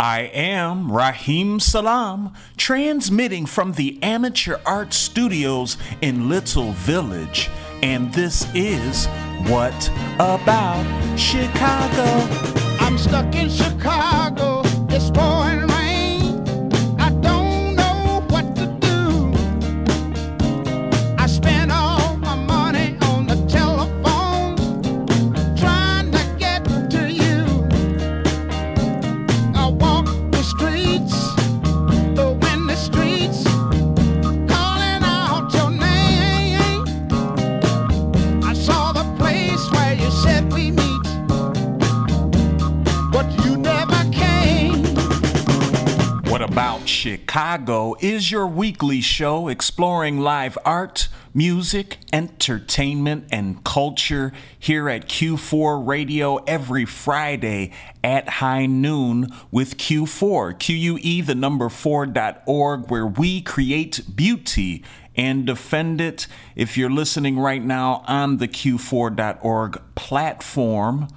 I am Raheem Salam, transmitting from the Amateur Art Studios in Little Village, and this is What About Chicago? I'm stuck in Chicago. It's pouring Chicago is your weekly show exploring live art, music, entertainment, and culture here at Q4 Radio every Friday at high noon with Q4, QUE, the number 4.org, where we create beauty and defend it. If you're listening right now on the Q4.org platform,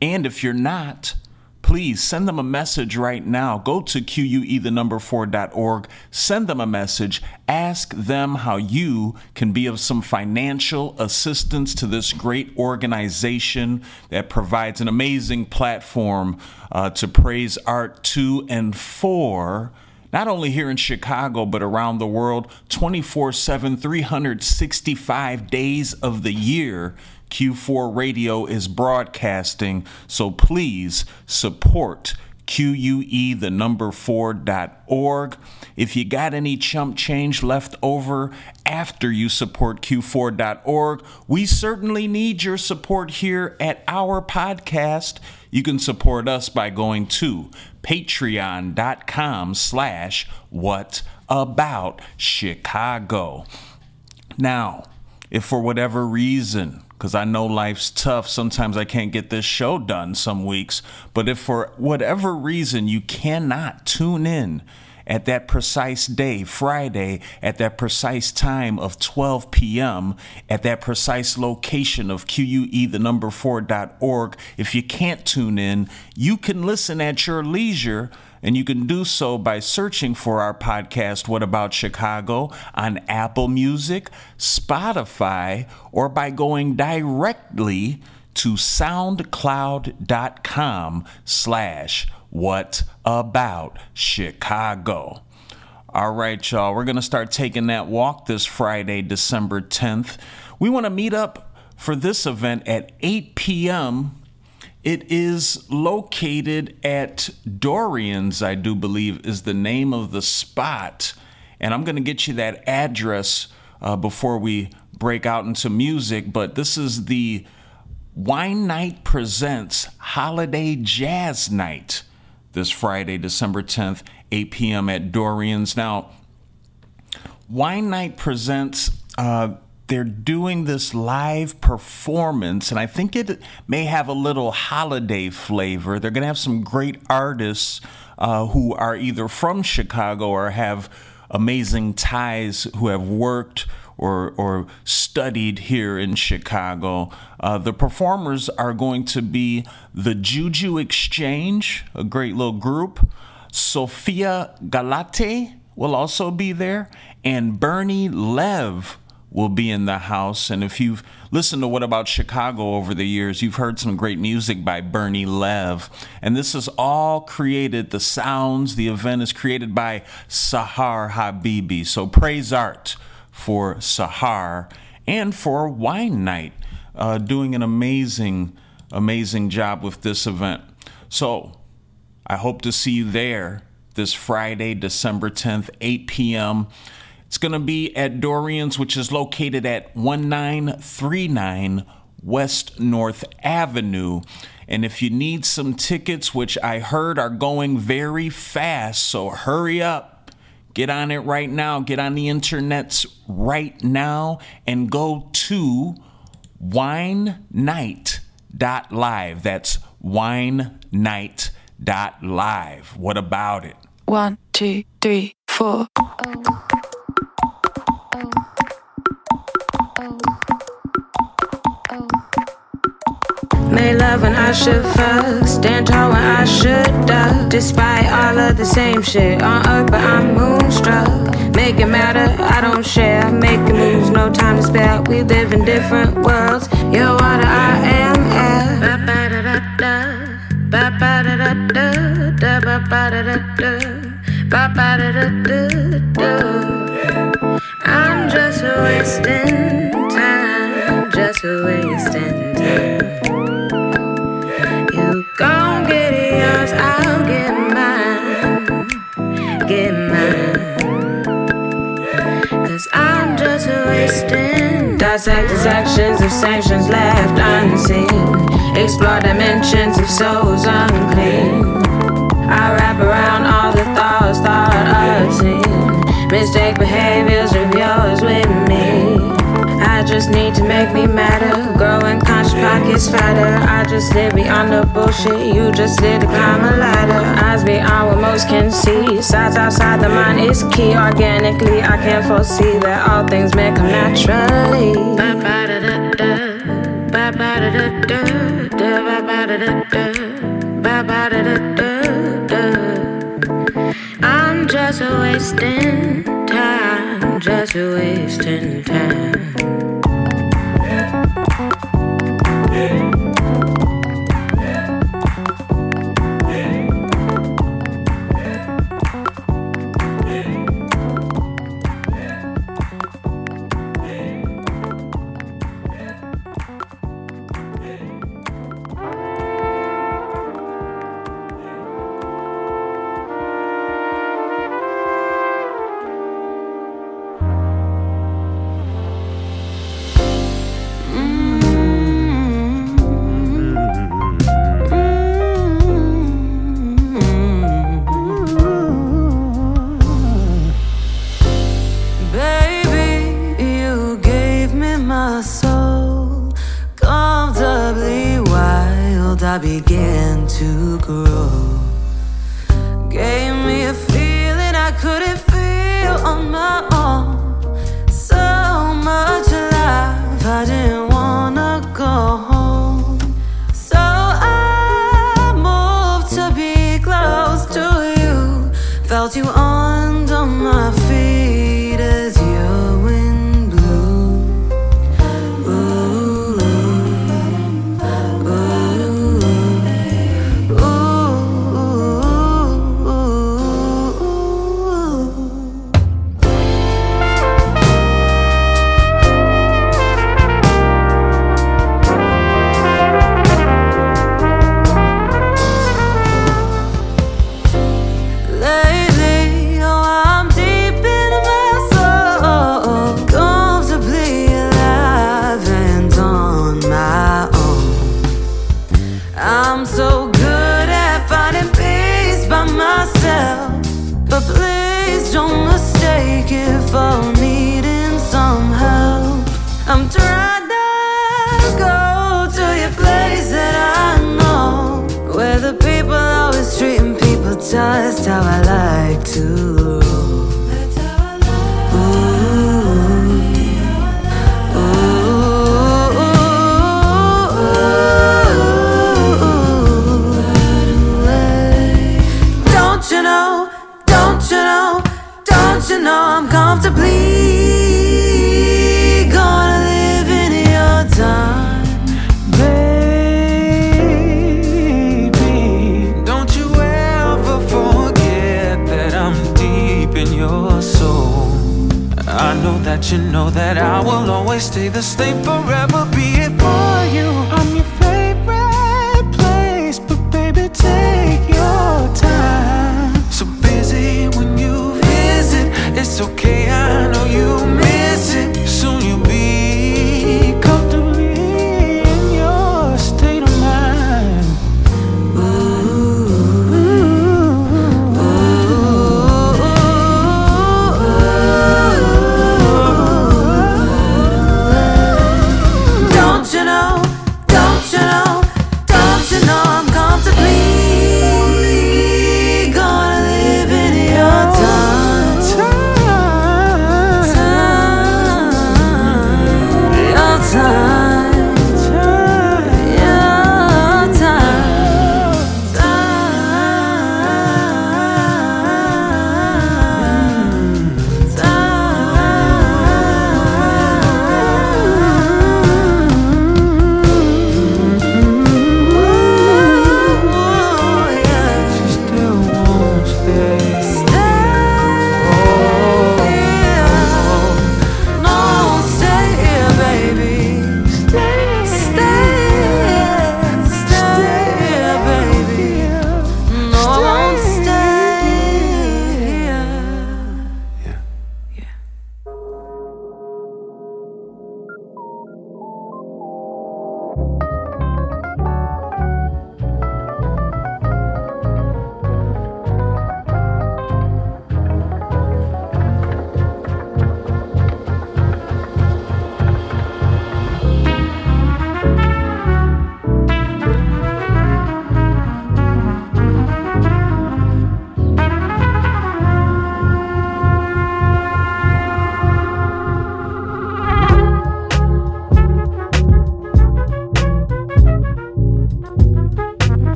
and if you're not, please send them a message right now. Go to QUE the number 4.org, send them a message, ask them how you can be of some financial assistance to this great organization that provides an amazing platform uh, to praise art to and for not only here in Chicago, but around the world 24 7, 365 days of the year. Q4 Radio is broadcasting, so please support QUE, the number 4.org. If you got any chump change left over after you support Q4.org, we certainly need your support here at our podcast. You can support us by going to patreon.com slash what about Chicago. Now, if for whatever reason, because I know life's tough, sometimes I can't get this show done some weeks, but if for whatever reason you cannot tune in at that precise day, Friday, at that precise time of 12 p.m., at that precise location of QUE, the number 4.org, if you can't tune in, you can listen at your leisure. And you can do so by searching for our podcast, What About Chicago, on Apple Music, Spotify, or by going directly to soundcloud.com slash what about Chicago. All right, y'all, we're going to start taking that walk this Friday, December 10th. We want to meet up for this event at 8 p.m. It is located at Dorian's, I do believe, is the name of the spot. And I'm going to get you that address uh, before we break out into music. But this is the Wine Night Presents Holiday Jazz Night this Friday, December 10th, 8 p.m. at Dorian's. Now, Wine Night Presents. Uh, they're doing this live performance, and I think it may have a little holiday flavor. They're going to have some great artists uh, who are either from Chicago or have amazing ties who have worked or, or studied here in Chicago. Uh, the performers are going to be the Juju Exchange, a great little group. Sophia Galate will also be there, and Bernie Lev will be in the house. And if you've listened to What About Chicago over the years, you've heard some great music by Bernie Lev. And this is all created, the sounds, the event is created by Sahar Habibi. So praise art for Sahar and for Wine Night, uh, doing an amazing, amazing job with this event. So I hope to see you there this Friday, December 10th, 8 p.m. It's going to be at Dorian's, which is located at 1939 West North Avenue. And if you need some tickets, which I heard are going very fast, so hurry up. Get on it right now. Get on the internets right now and go to winenight.live. That's winenight.live. What about it? One, two, three, four. Oh. Made love when I should fuck. Stand tall when I should duck. Despite all of the same shit on earth, but I'm moonstruck. Make it matter, I don't share. Making moves, no time to spare. We live in different worlds. You're water, I am air. Ba-ba-da-da-da. Ba-ba-da-da-da. Da-ba-ba-da-da-da. Ba-ba-da-da-da-da. I'm just wasting time, just wasting time. Gon' get yours, I'll get mine, get mine. Cause I'm just wasting. Dissect the sections of sanctions left unseen. Explore dimensions of souls unclean. I wrap around all the thoughts thought obscene. Mistake behaviors of yours with me. I just need to make me matter. Pockets fatter. I just live beyond the bullshit. You just live to climb a ladder. Eyes beyond what most can see. Sides outside the mind is key. Organically, I can't foresee that all things may come naturally. I'm just wasting time, just wasting time. Yeah.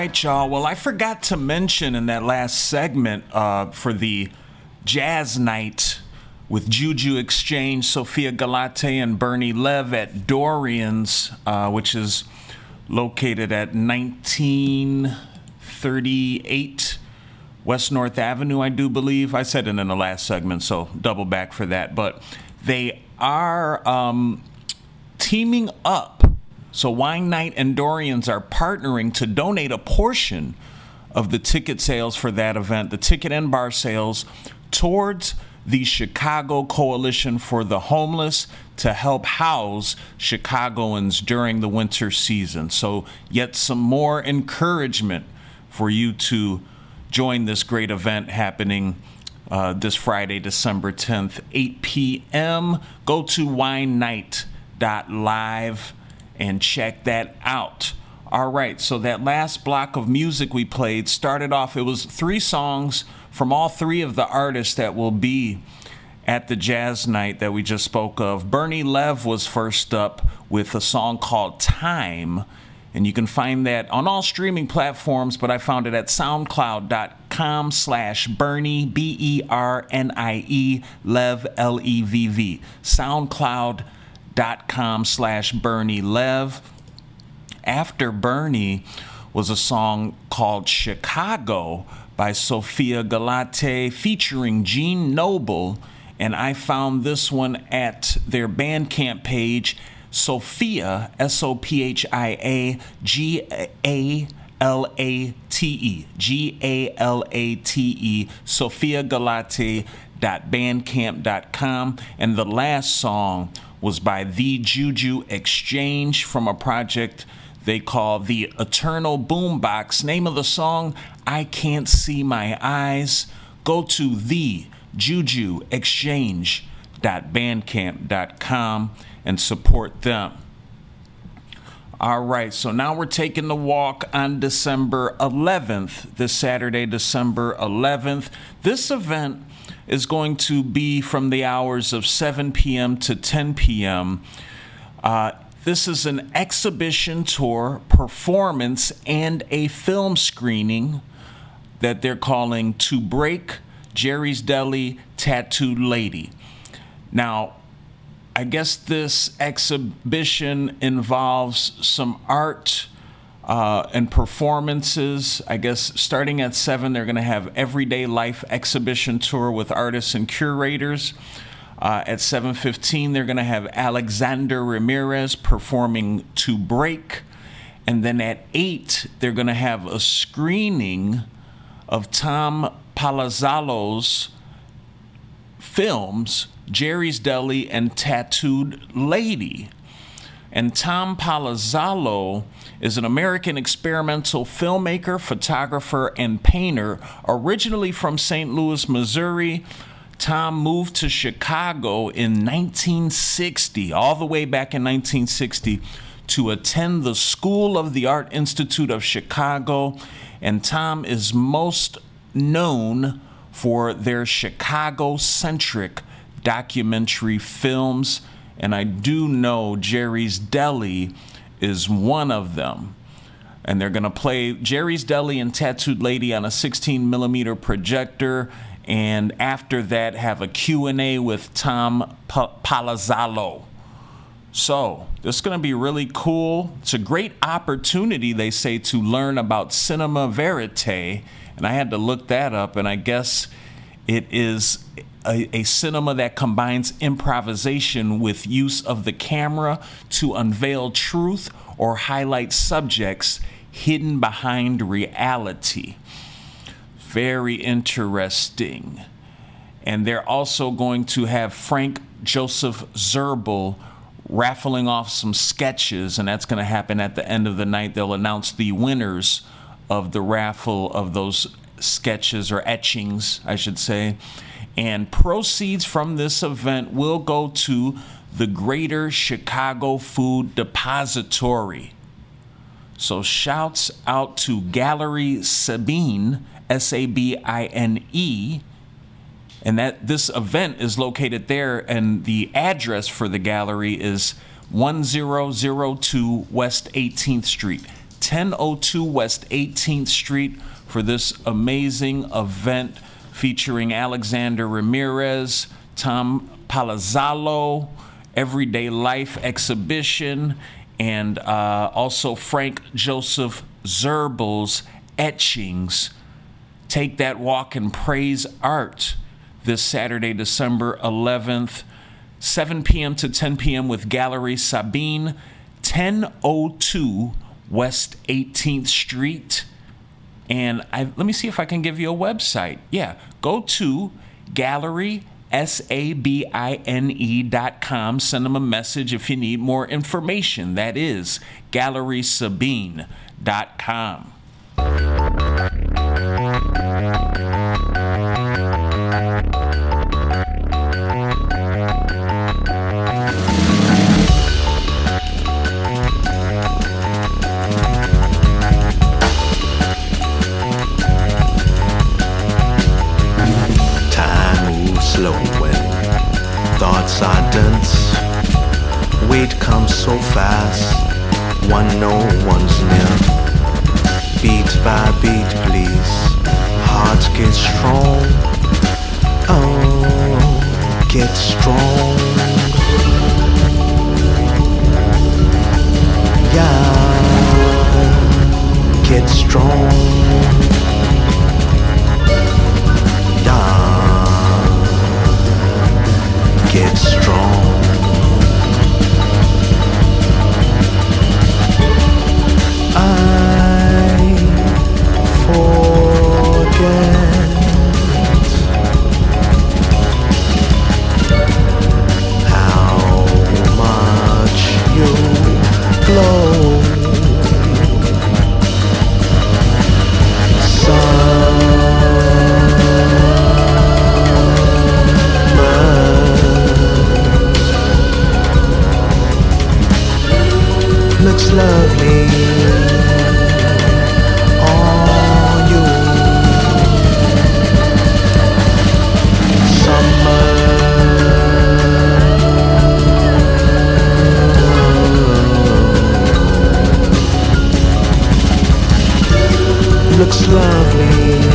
Right, y'all. Well, I forgot to mention in that last segment uh, for the jazz night with Juju Exchange, Sophia Galate, and Bernie Lev at Dorian's, uh, which is located at 1938 West North Avenue, I do believe. I said it in the last segment, so double back for that. But they are um, teaming up. So Wine Night and Dorian's are partnering to donate a portion of the ticket sales for that event, the ticket and bar sales, towards the Chicago Coalition for the Homeless to help house Chicagoans during the winter season. So, yet some more encouragement for you to join this great event happening uh, this Friday, December 10th, 8 p.m. Go to winenight.live and check that out. All right, so that last block of music we played started off, it was three songs from all three of the artists that will be at the jazz night that we just spoke of. Bernie Lev was first up with a song called Time, and you can find that on all streaming platforms, but I found it at soundcloud.com slash Bernie, B E R N I E, Lev, L E V V. SoundCloud.com slash Bernie Lev. After Bernie was a song called Chicago by Sophia Galate featuring Gene Noble. And I found this one at their Bandcamp page, Sophia, S O P H I A G A L A T E, G A L A T E, Sophia Galate.bandcamp.com. And the last song was by The Juju Exchange from a project they call The Eternal Boombox. Name of the song, I Can't See My Eyes. Go to the Juju Exchange.bandcamp.com and support them. All right, so now we're taking the walk on December 11th, this Saturday, December 11th. This event is going to be from the hours of 7 p.m. to 10 p.m. Uh, this is an exhibition tour, performance, and a film screening that they're calling To Break Jerry's Deli Tattooed Lady. Now, I guess this exhibition involves some art uh, and performances. I guess starting at 7, they're going to have Everyday Life exhibition tour with artists and curators. Uh, at 7:15, they're going to have Alexander Ramirez performing "To Break," and then at eight, they're going to have a screening of Tom Palazzolo's films, Jerry's Deli and Tattooed Lady. And Tom Palazzolo is an American experimental filmmaker, photographer, and painter, originally from St. Louis, Missouri. Tom moved to Chicago in 1960, all the way back in 1960, to attend the School of the Art Institute of Chicago. And Tom is most known for their Chicago centric documentary films. And I do know Jerry's Deli is one of them. And they're going to play Jerry's Deli and Tattooed Lady on a 16 millimeter projector and after that have a q&a with tom pa- palazzolo so this is going to be really cool it's a great opportunity they say to learn about cinema verite and i had to look that up and i guess it is a, a, cinema that combines improvisation with use of the camera to unveil truth or highlight subjects hidden behind reality very interesting. And they're also going to have Frank Joseph Zerbel raffling off some sketches, and that's going to happen at the end of the night. They'll announce the winners of the raffle of those sketches or etchings, I should say. And proceeds from this event will go to the Greater Chicago Food Depository. So, shouts out to Gallery Sabine S A B I N E. And that this event is located there, and the address for the gallery is 1002 West 18th Street. 1002 West 18th Street for this amazing event featuring Alexander Ramirez, Tom Palazzolo, Everyday Life exhibition, and uh, also Frank Joseph Zerbel's etchings. Take that walk and praise art this Saturday, December 11th, 7 p.m. to 10 p.m. with Gallery Sabine, 1002 West 18th Street. And I, let me see if I can give you a website. Yeah, go to gallery S-A-B-I-N-E E dot com. Send them a message if you need more information. That is gallerysabine dense. Weight comes so fast, one no one's near. Beat by beat, please. Heart get strong. Oh, get strong. Yeah, get strong. Strong. Looks lovely on you. Summer looks lovely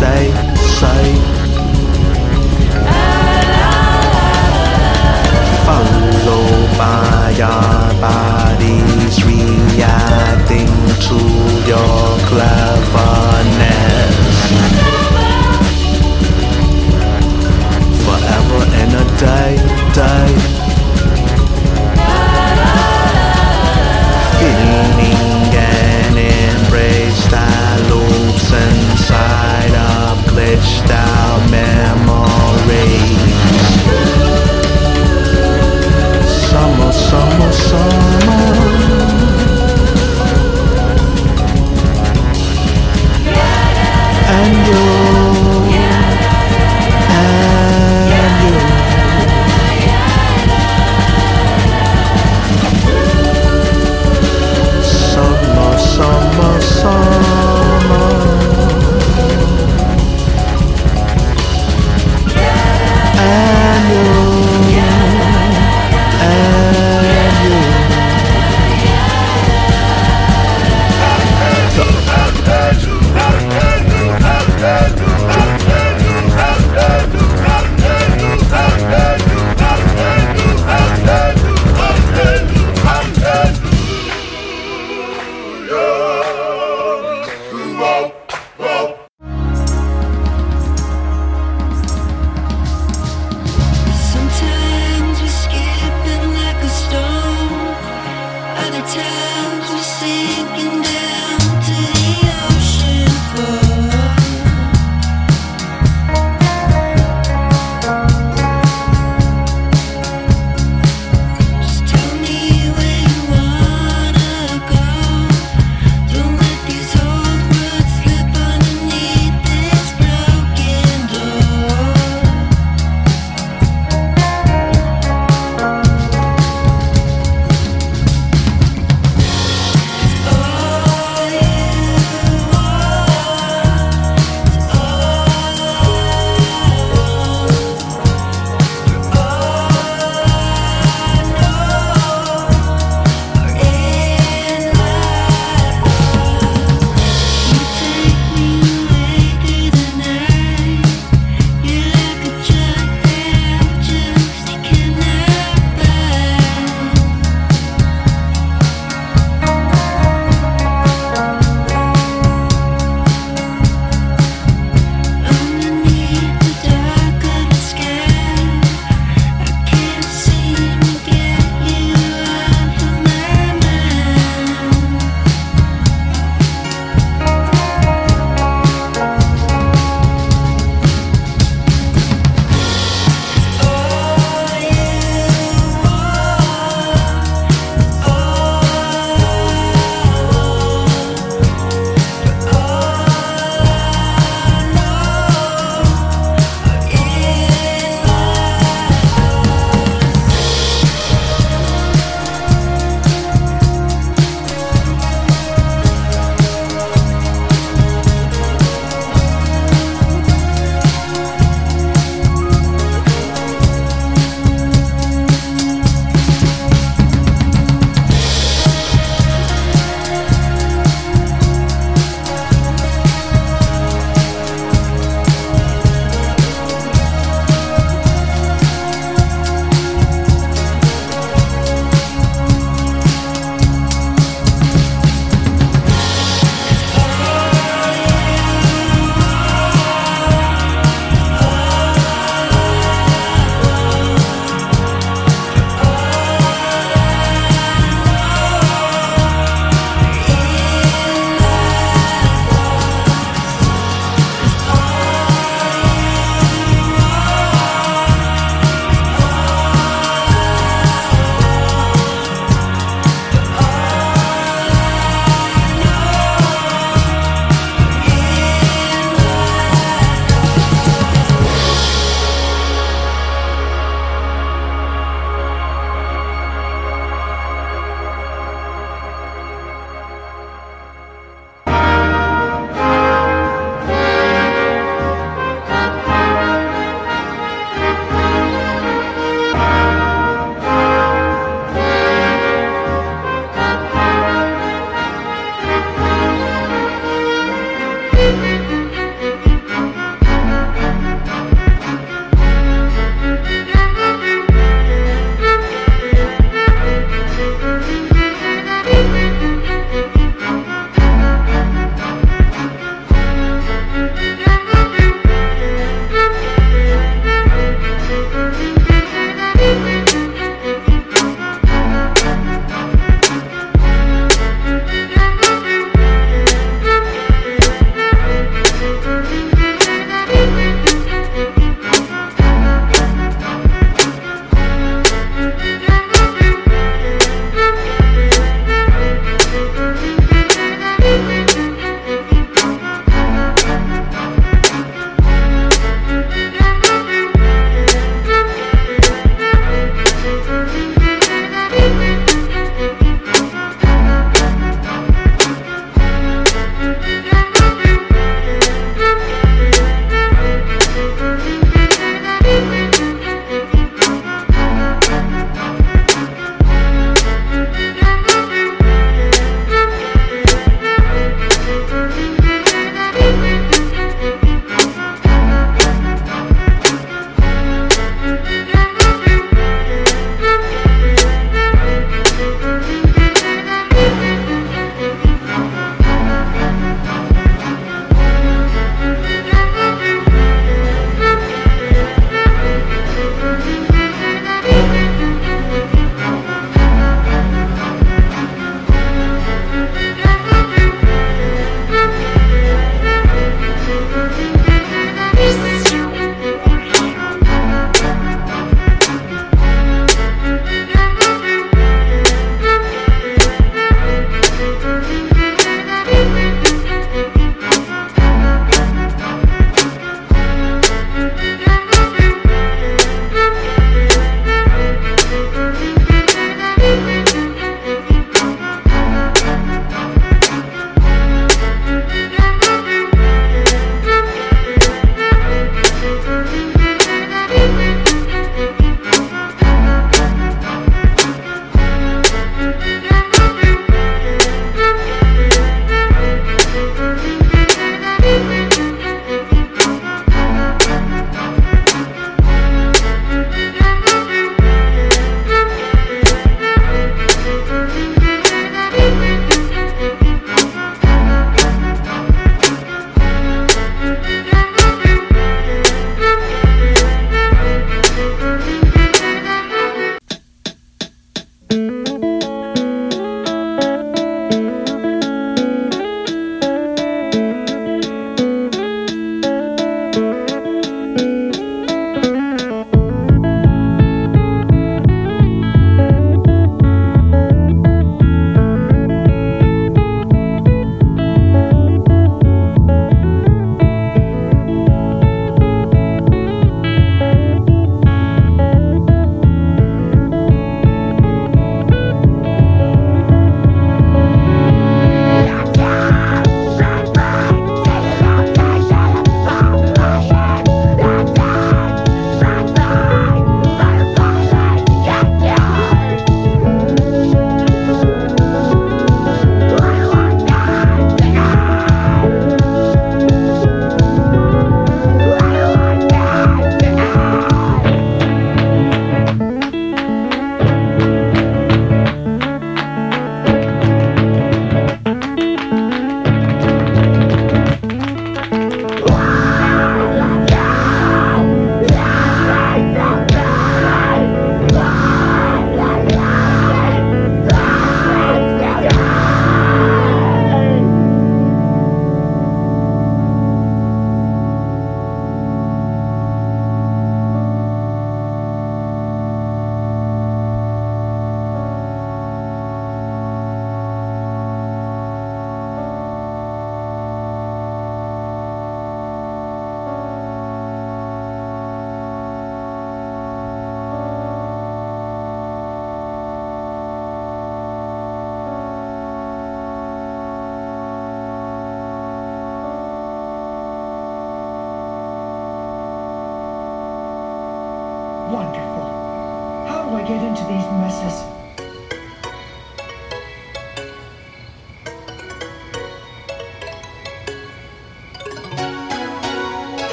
say, say. Followed by our bodies reacting to your cleverness. Forever and a day, day. summer, summer. And you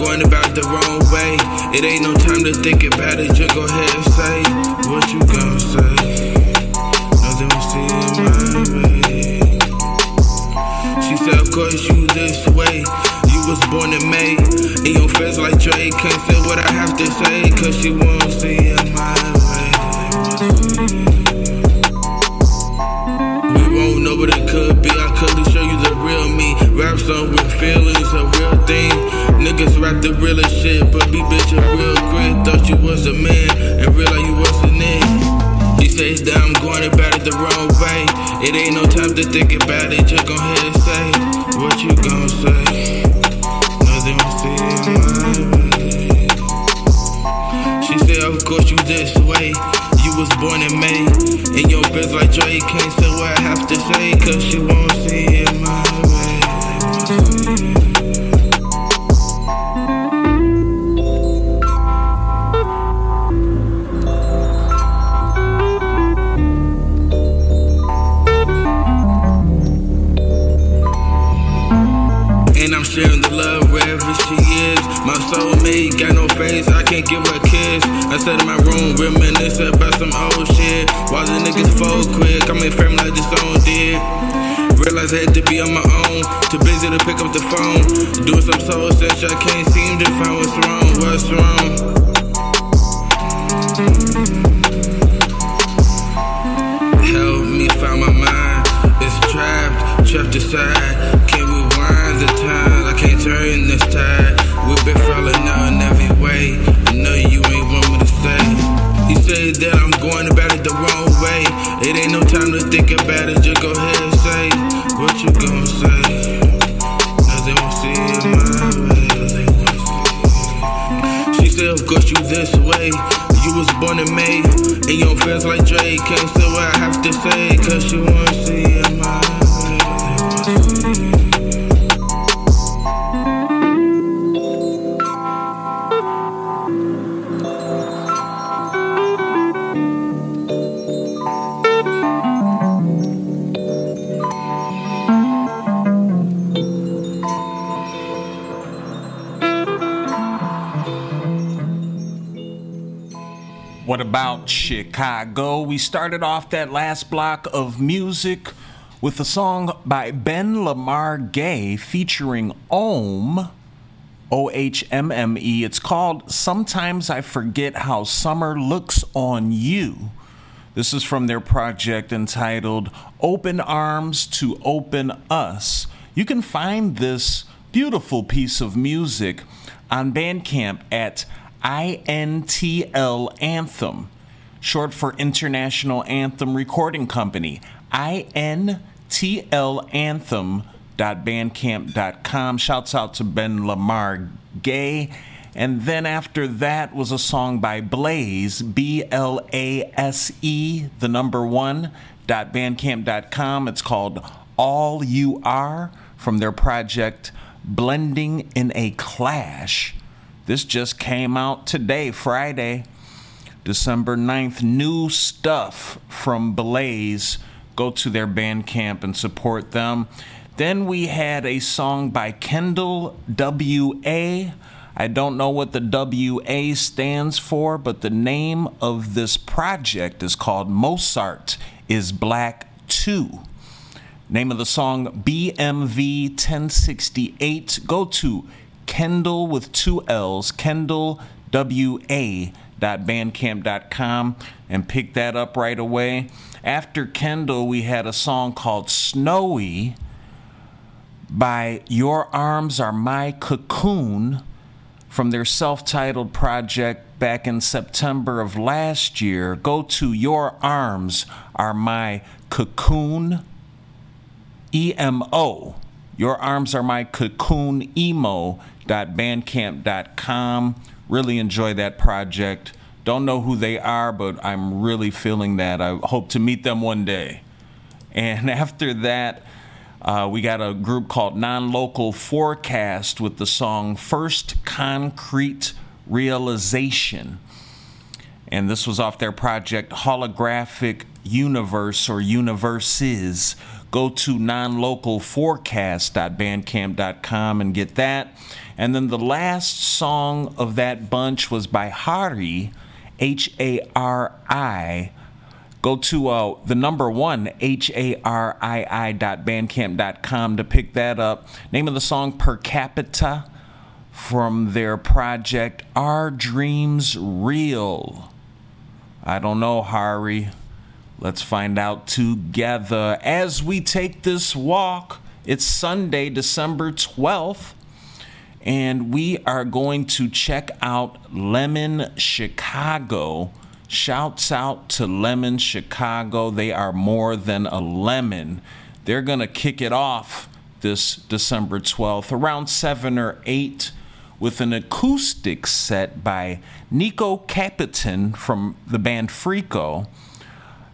going about the wrong way. It ain't no time to think about it. Just go ahead and say what you gonna say. Nothing will see in my way. She said, of course you this way. You was born in May. In your face like Drake. Can't say what I have to say. Cause she won't see in my way. We won't know what it could be. I couldn't show you the real me. Rap song with feelings, thing. Niggas rap the realest shit, but be bitch a real grit. Thought you was a man, and realize you was a it. He says that I'm going about it the wrong way. It ain't no time to think about it. Just go ahead and say what you gon' say. Nothing will see my way. She said, of course you this way. You was born in May. and your face like Drake, can't say what I have to say. Cause she won't see it my way. Sat in my room, reminisce about some old shit. While the niggas fold quick, I'm in frame like this song did. Realize I had to be on my own, too busy to pick up the phone. Doing some soul search, I can't seem to find what's wrong, what's wrong. Help me find my mind. It's trapped, trapped aside. Can't rewind the time. I can't turn this tide. We've been falling out in every way. I know you Said that I'm going about it the wrong way. It ain't no time to think about it. Just go ahead and say what you gon' say. Nothing won't see in my way. She said, of course you this way. You was born in May. and your face like Drake. Can't say what I have to say. Cause you won't see Chicago? We started off that last block of music with a song by Ben Lamar Gay featuring Ohmme. O H M M E. It's called Sometimes I Forget How Summer Looks on You. This is from their project entitled Open Arms to Open Us. You can find this beautiful piece of music on Bandcamp at INTL Anthem, short for International Anthem Recording Company. INTL Anthem.bandcamp.com. Shouts out to Ben Lamar Gay. And then after that was a song by Blase, B L A S E, the number one, dot bandcamp.com. It's called All You Are from their project Blending in a Clash. This just came out today, Friday, December 9th. New stuff from Blase. Go to their Bandcamp and support them. Then we had a song by Kendall W.A. I don't know what the WA stands for, but the name of this project is called Mozart is Black 2. Name of the song BMV 1068. Go to Kendall with two L's, kendallwa.bandcamp.com, and pick that up right away. After Kendall, we had a song called Snowy by Your Arms Are My Cocoon from their self titled project back in September of last year. Go to Your Arms Are My Cocoon emo. Your Arms Are My Cocoon emo.bandcamp.com. Really enjoy that project. Don't know who they are, but I'm really feeling that. I hope to meet them one day. And after that, uh, we got a group called Non Local Forecast with the song First Concrete Realization. And this was off their project Holographic Universe or Universes. Go to nonlocalforecast.bandcamp.com and get that. And then the last song of that bunch was by Hari, H A R I. Go to uh, the number one, H A R I I dot bandcamp.com to pick that up. Name of the song, Per Capita, from their project, Are Dreams Real? I don't know, Hari. Let's find out together as we take this walk. It's Sunday, December 12th, and we are going to check out Lemon Chicago. Shouts out to Lemon Chicago. They are more than a lemon. They're going to kick it off this December 12th around 7 or 8 with an acoustic set by Nico Capitan from the band Frico.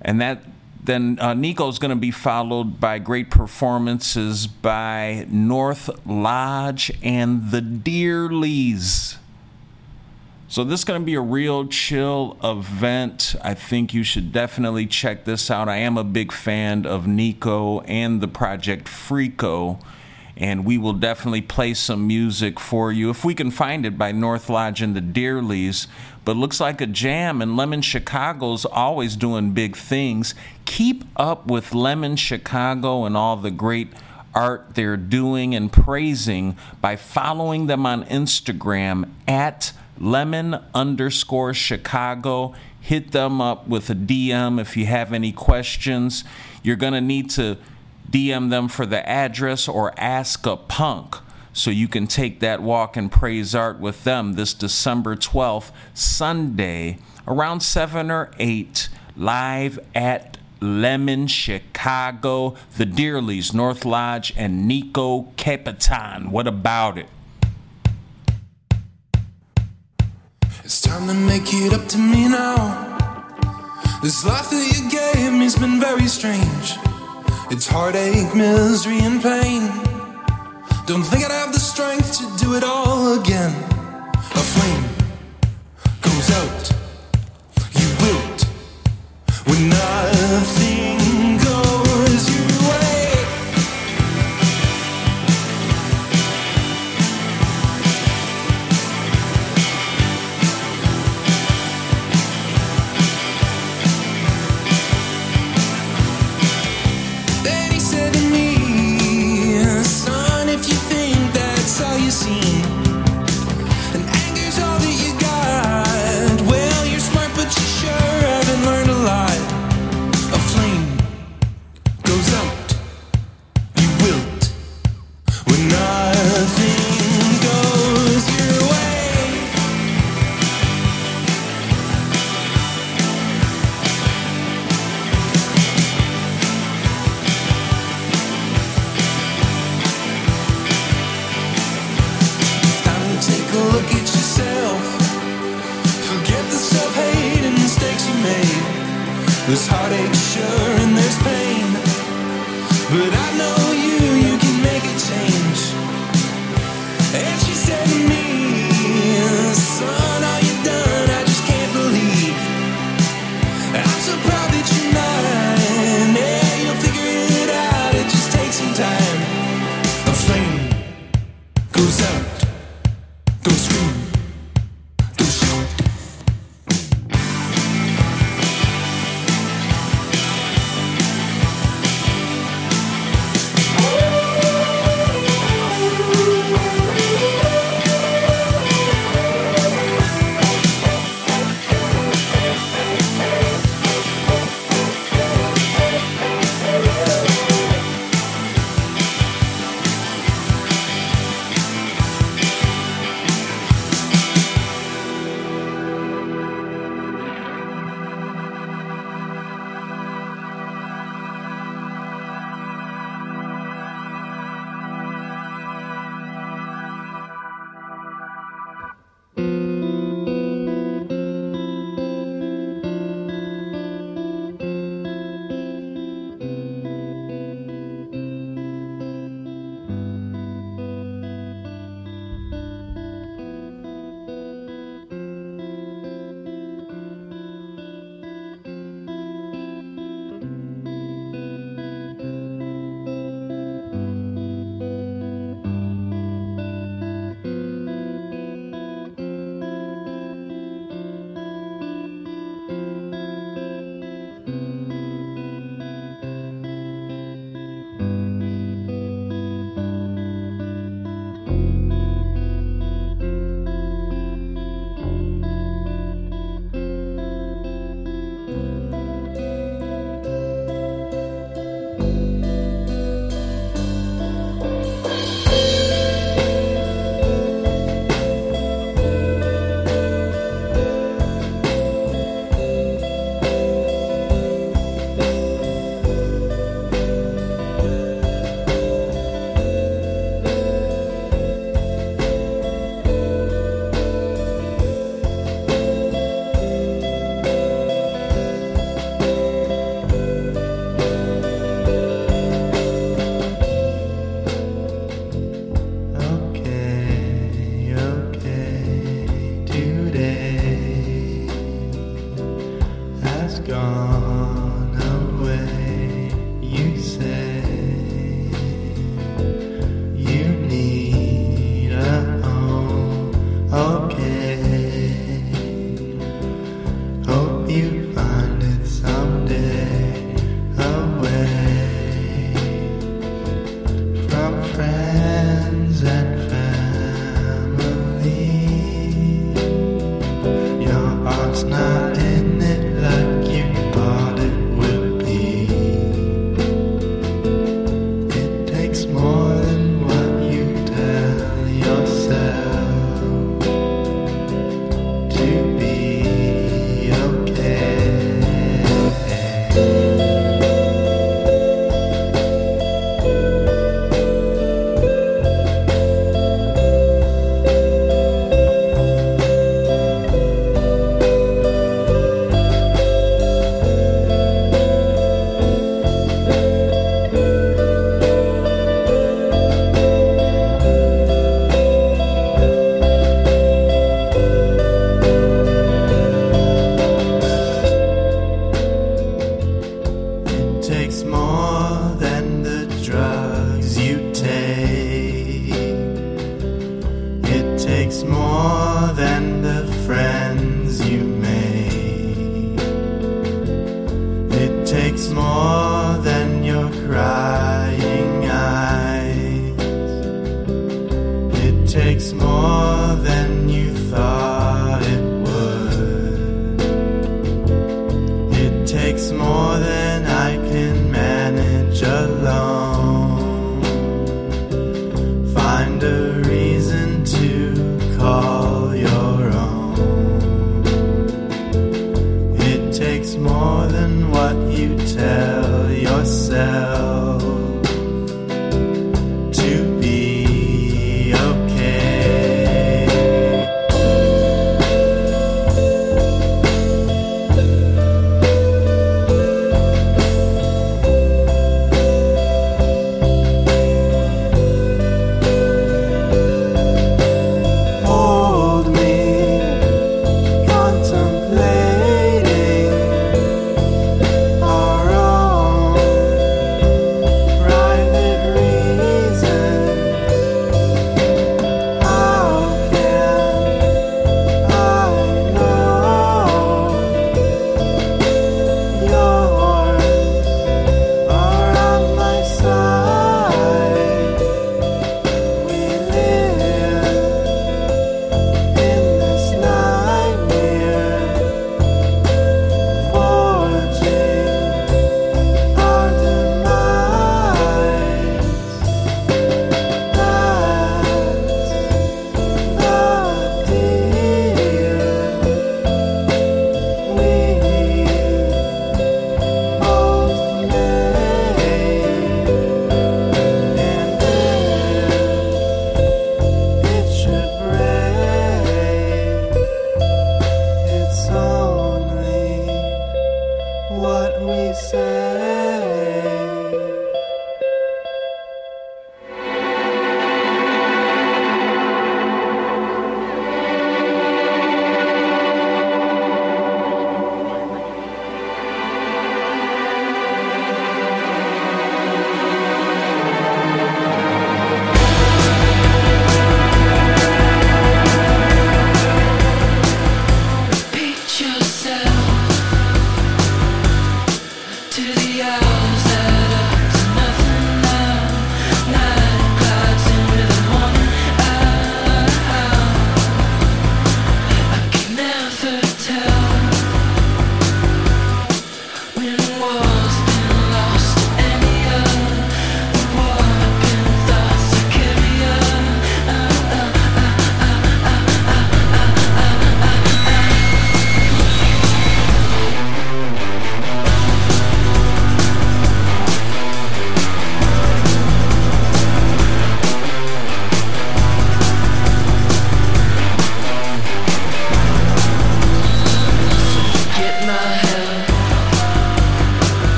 And that then uh, is going to be followed by great performances by North Lodge and the Dearleys. So this is going to be a real chill event. I think you should definitely check this out. I am a big fan of Nico and the project Frico, and we will definitely play some music for you if we can find it by North Lodge and the Dearleys. But looks like a jam, and Lemon Chicago's always doing big things. Keep up with Lemon Chicago and all the great art they're doing and praising by following them on Instagram at lemon underscore Chicago. Hit them up with a DM if you have any questions. You're going to need to DM them for the address or ask a punk so you can take that walk and praise art with them this December 12th, Sunday, around 7 or 8, live at Lemon Chicago, the Dearleys, North Lodge, and Nico Capitan. What about it? It's time to make it up to me now. This life that you gave me's been very strange. It's heartache, misery, and pain. Don't think I'd have the strength to do it all again. A flame goes out, you wilt when nothing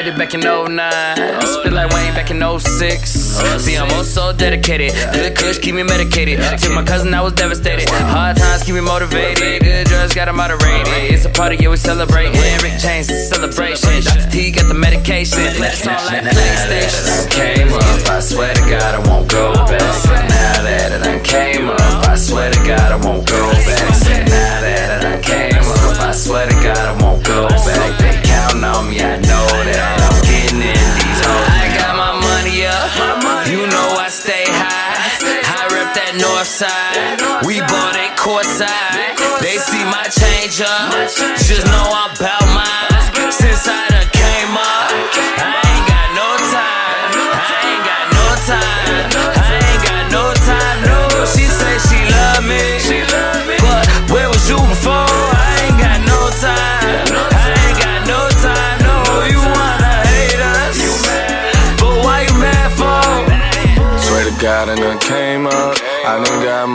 Graduated back in 09. Spit like Wayne back in 06. See, I'm oh also dedicated. Good kush keep me medicated. To my cousin, I was devastated. Hard times keep me motivated. Good drugs got him moderated. It's a party, yeah, we celebrate. Rick James, celebration. Dr. T got the medication. The song like PlayStation. Came up, I swear to God, I won't go back. Now that it came up, I swear to God, I won't go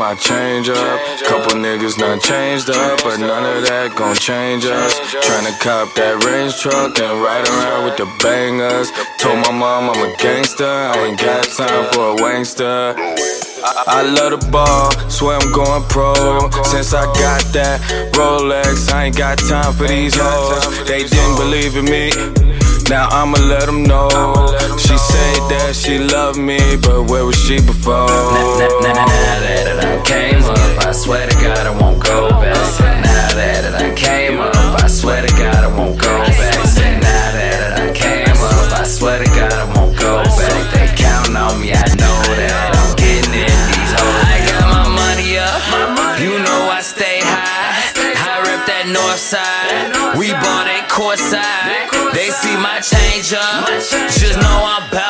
my change up. Couple niggas done changed up, but none of that gon' change us. Tryna cop that range truck and ride around with the bangers. Told my mom I'm a gangster. I ain't got time for a wankster. I, I love the ball, swear I'm going pro. Since I got that Rolex, I ain't got time for these hoes. They didn't believe in me. Now I'ma let them know. She said that she loved me, but where was she before? Now, now, now, now that it done came up, I swear to God I won't go back. Now that it done came up, I swear to God I won't go back. Now that it done came up, I swear to God I won't go back. They counting on me, I know that I'm getting in these hoes. I got my money up, you know I stay high. I rep that north side, we bought it courtside. They see my change up, just know I'm bout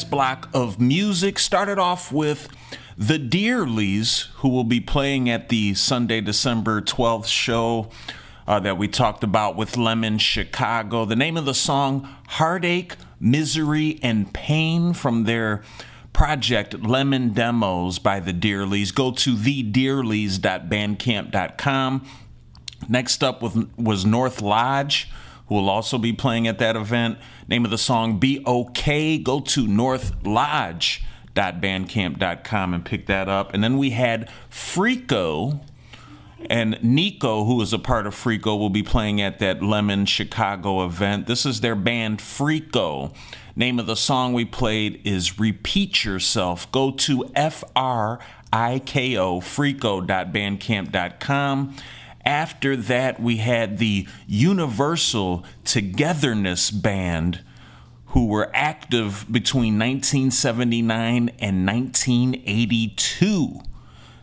last block of music started off with the Dearleys, who will be playing at the Sunday, December 12th show uh, that we talked about with Lemon Chicago. The name of the song, Heartache, Misery, and Pain from their project Lemon Demos by the Dearleys. Go to thedearleys.bandcamp.com. Next up was, was North Lodge, who will also be playing at that event. Name of the song, Be Okay. Go to north northlodge.bandcamp.com and pick that up. And then we had Friko. And Nico, who is a part of Friko, will be playing at that Lemon Chicago event. This is their band Friko. Name of the song we played is Repeat Yourself. Go to F R I K O, friko.bandcamp.com. After that, we had the Universal Togetherness Band, who were active between 1979 and 1982.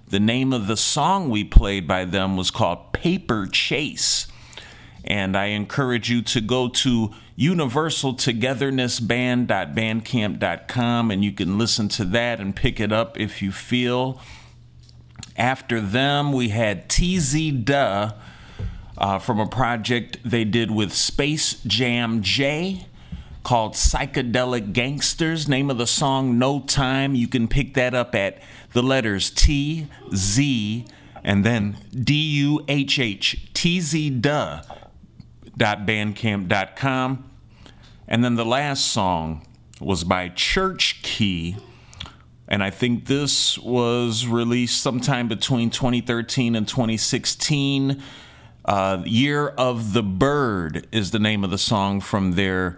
The name of the song we played by them was called Paper Chase. And I encourage you to go to universaltogethernessband.bandcamp.com and you can listen to that and pick it up if you feel. After them, we had TZ Duh uh, from a project they did with Space Jam J called Psychedelic Gangsters. Name of the song, No Time. You can pick that up at the letters T, Z, and then D U H H, TZ Duh bandcamp.com. And then the last song was by Church Key. And I think this was released sometime between 2013 and 2016. Uh, Year of the Bird is the name of the song from their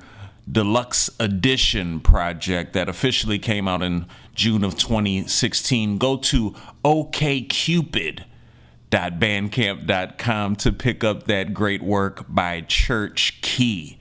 deluxe edition project that officially came out in June of 2016. Go to okcupid.bandcamp.com to pick up that great work by Church Key.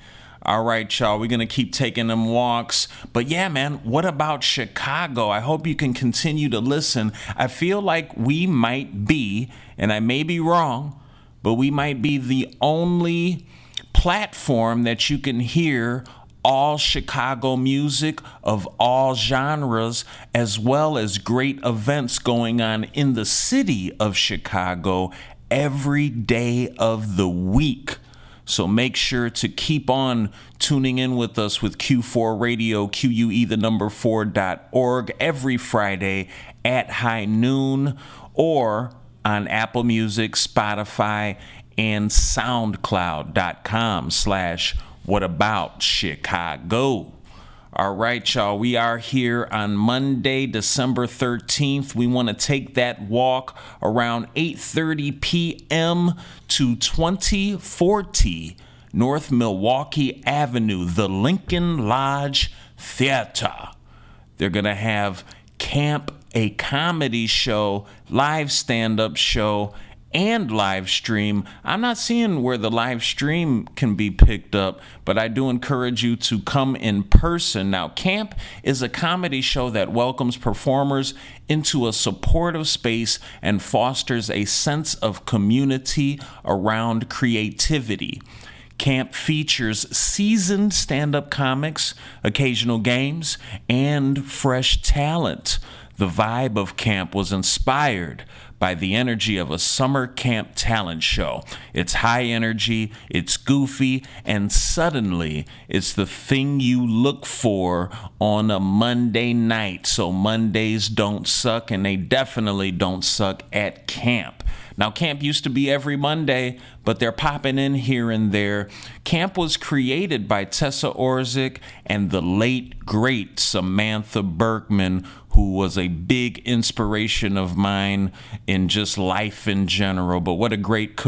All right, y'all, we're going to keep taking them walks. But yeah, man, what about Chicago? I hope you can continue to listen. I feel like we might be, and I may be wrong, but we might be the only platform that you can hear all Chicago music of all genres, as well as great events going on in the city of Chicago every day of the week. So make sure to keep on tuning in with us with Que4 Radio, QUE the number 4.org every Friday at high noon or on Apple Music, Spotify, and SoundCloud.com slash what about Chicago? All right, y'all. We are here on Monday, December 13th. We want to take that walk around 8:30 p.m. to 2040 North Milwaukee Avenue, the Lincoln Lodge Theater. They're going to have camp a comedy show, live stand-up show, and live stream. I'm not seeing where the live stream can be picked up, but I do encourage you to come in person. Now, Camp is a comedy show that welcomes performers into a supportive space and fosters a sense of community around creativity. Camp features seasoned stand up comics, occasional games, and fresh talent. The vibe of camp was inspired by the energy of a summer camp talent show. It's high energy, it's goofy, and suddenly it's the thing you look for on a Monday night. So Mondays don't suck, and they definitely don't suck at camp. Now, camp used to be every Monday, but they're popping in here and there. Camp was created by Tessa Orzik and the late, great Samantha Berkman, who was a big inspiration of mine in just life in general. But what a great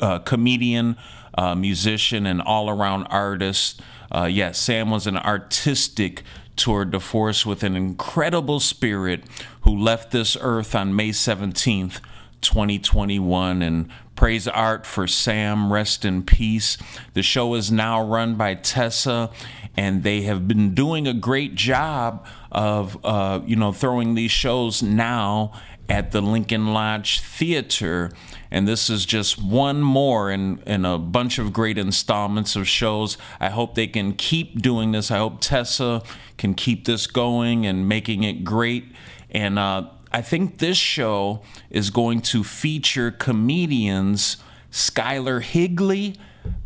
uh, comedian, uh, musician, and all around artist. Uh, yes, yeah, Sam was an artistic tour de force with an incredible spirit who left this earth on May 17th. 2021 and praise art for Sam. Rest in peace. The show is now run by Tessa, and they have been doing a great job of, uh, you know, throwing these shows now at the Lincoln Lodge Theater. And this is just one more in, in a bunch of great installments of shows. I hope they can keep doing this. I hope Tessa can keep this going and making it great. And uh, I think this show is going to feature comedians Skylar Higley,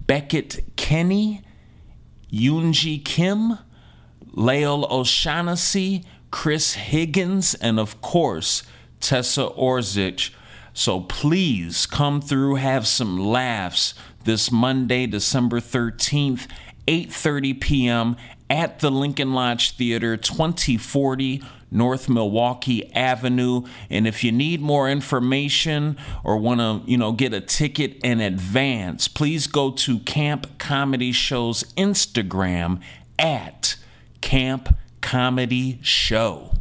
Beckett Kenny, Yoonji Kim, Lael O'Shaughnessy, Chris Higgins, and of course, Tessa Orzic. So please come through, have some laughs this Monday, December 13th, 8:30 p.m. at the Lincoln Lodge Theater, 2040 North Milwaukee Avenue. And if you need more information or want to, you know, get a ticket in advance, please go to Camp Comedy Show's Instagram at Camp Comedy Show.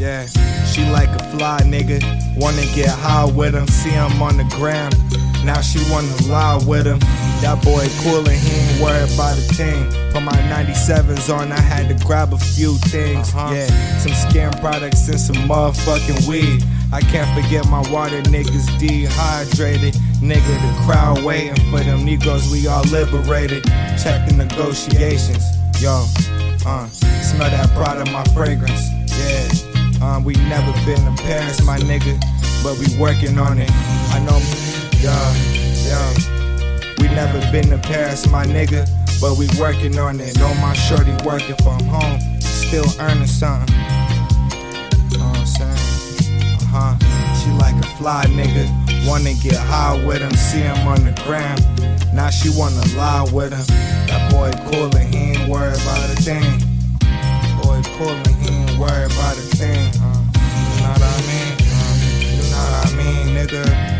Yeah, she like a fly nigga. Wanna get high with him, see him on the ground. Now she wanna lie with him. That boy cool and he ain't worried about a thing. Put my 97s on, I had to grab a few things. Yeah, some skin products and some motherfucking weed. I can't forget my water niggas dehydrated. Nigga, the crowd waiting for them Negroes, we all liberated. Check the negotiations. Yo, uh, smell that Prada, my fragrance. Yeah. Um, we never been to Paris, my nigga, but we working on it. I know, yeah, yeah. We never been to Paris, my nigga, but we working on it. Know my shorty working from home, still earning something. Know what I'm saying? Uh huh. She like a fly nigga, wanna get high with him, see him on the gram. Now she wanna lie with him. That boy cool and he ain't worried about a thing. Boy cool and he ain't worried about a thing. Uh, you know what I mean? Uh, you know what I mean, nigga?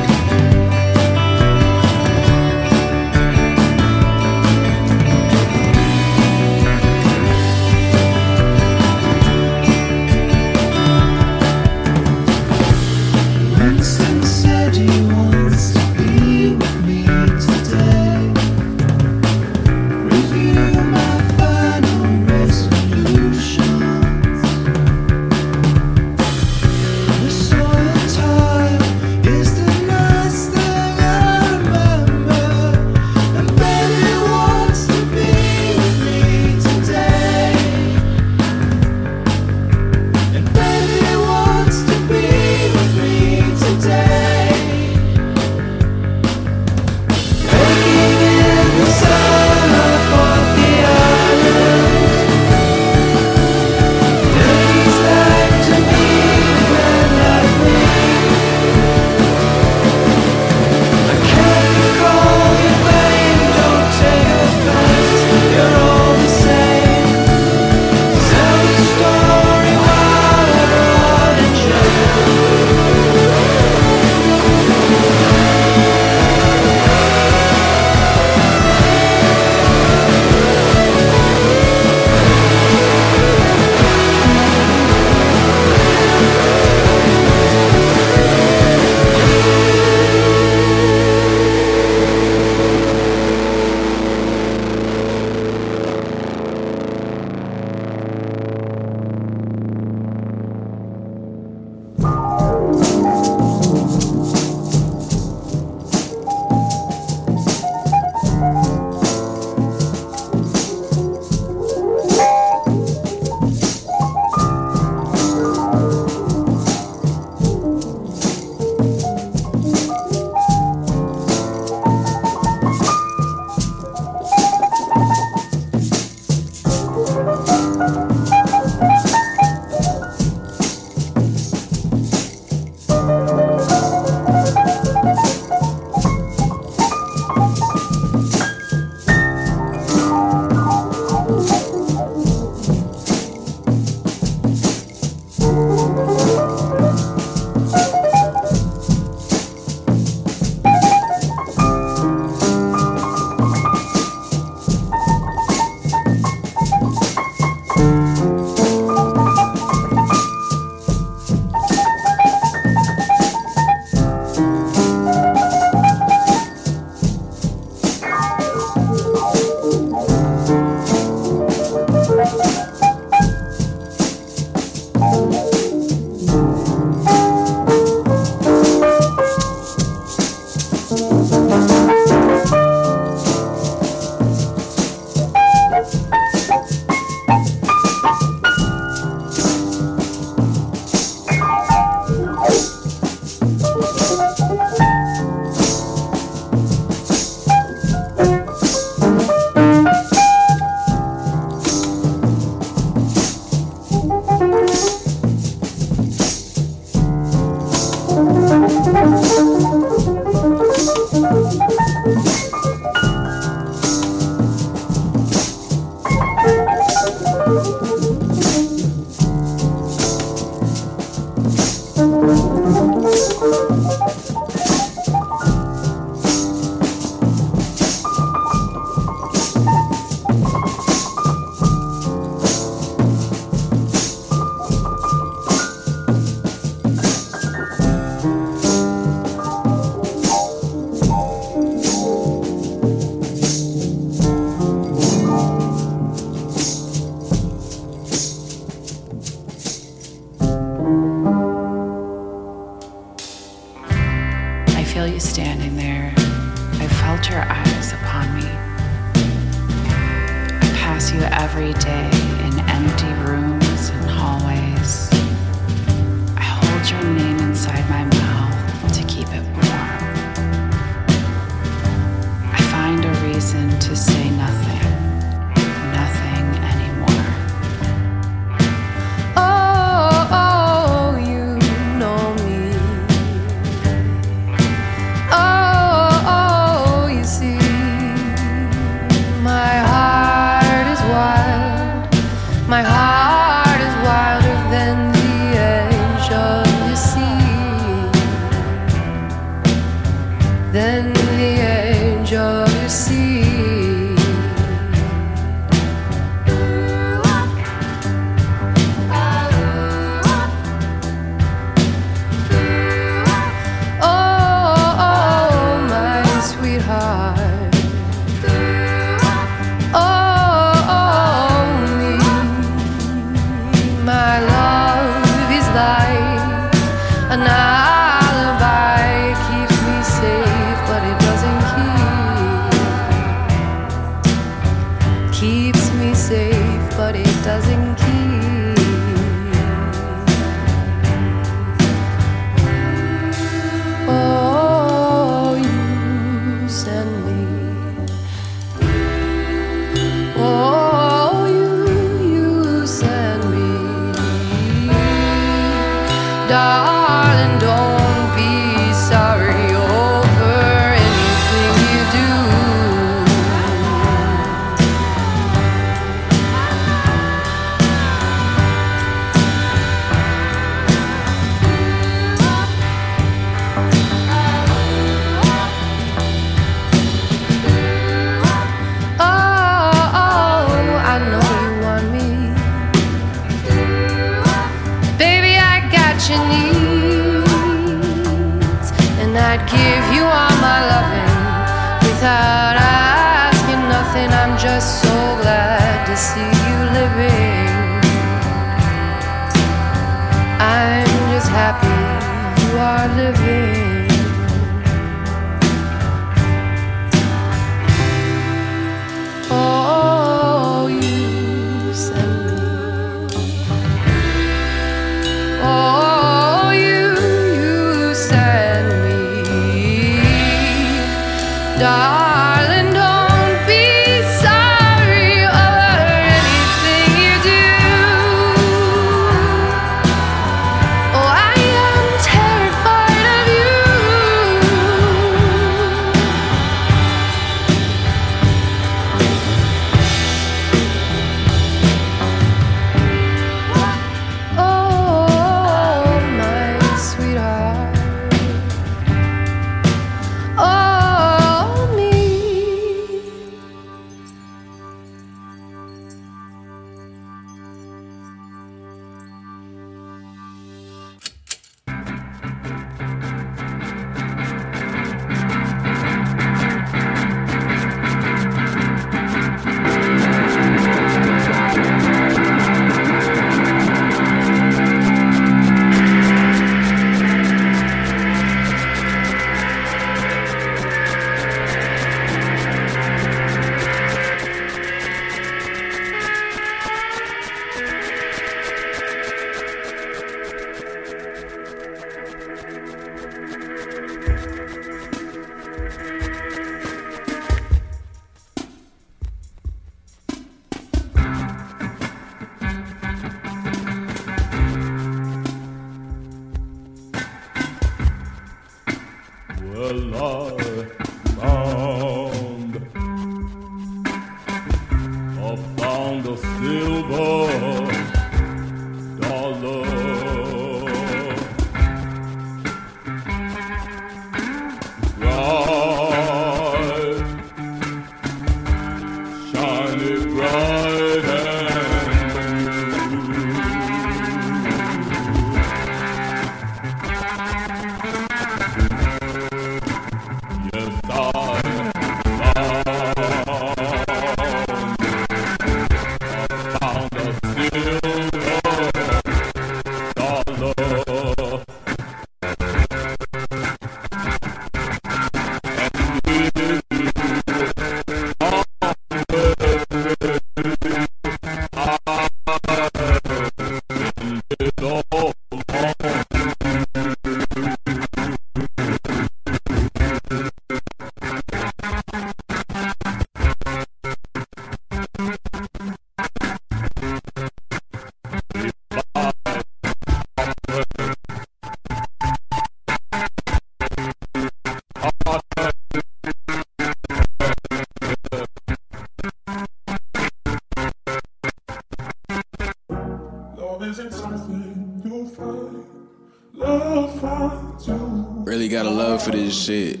Shit.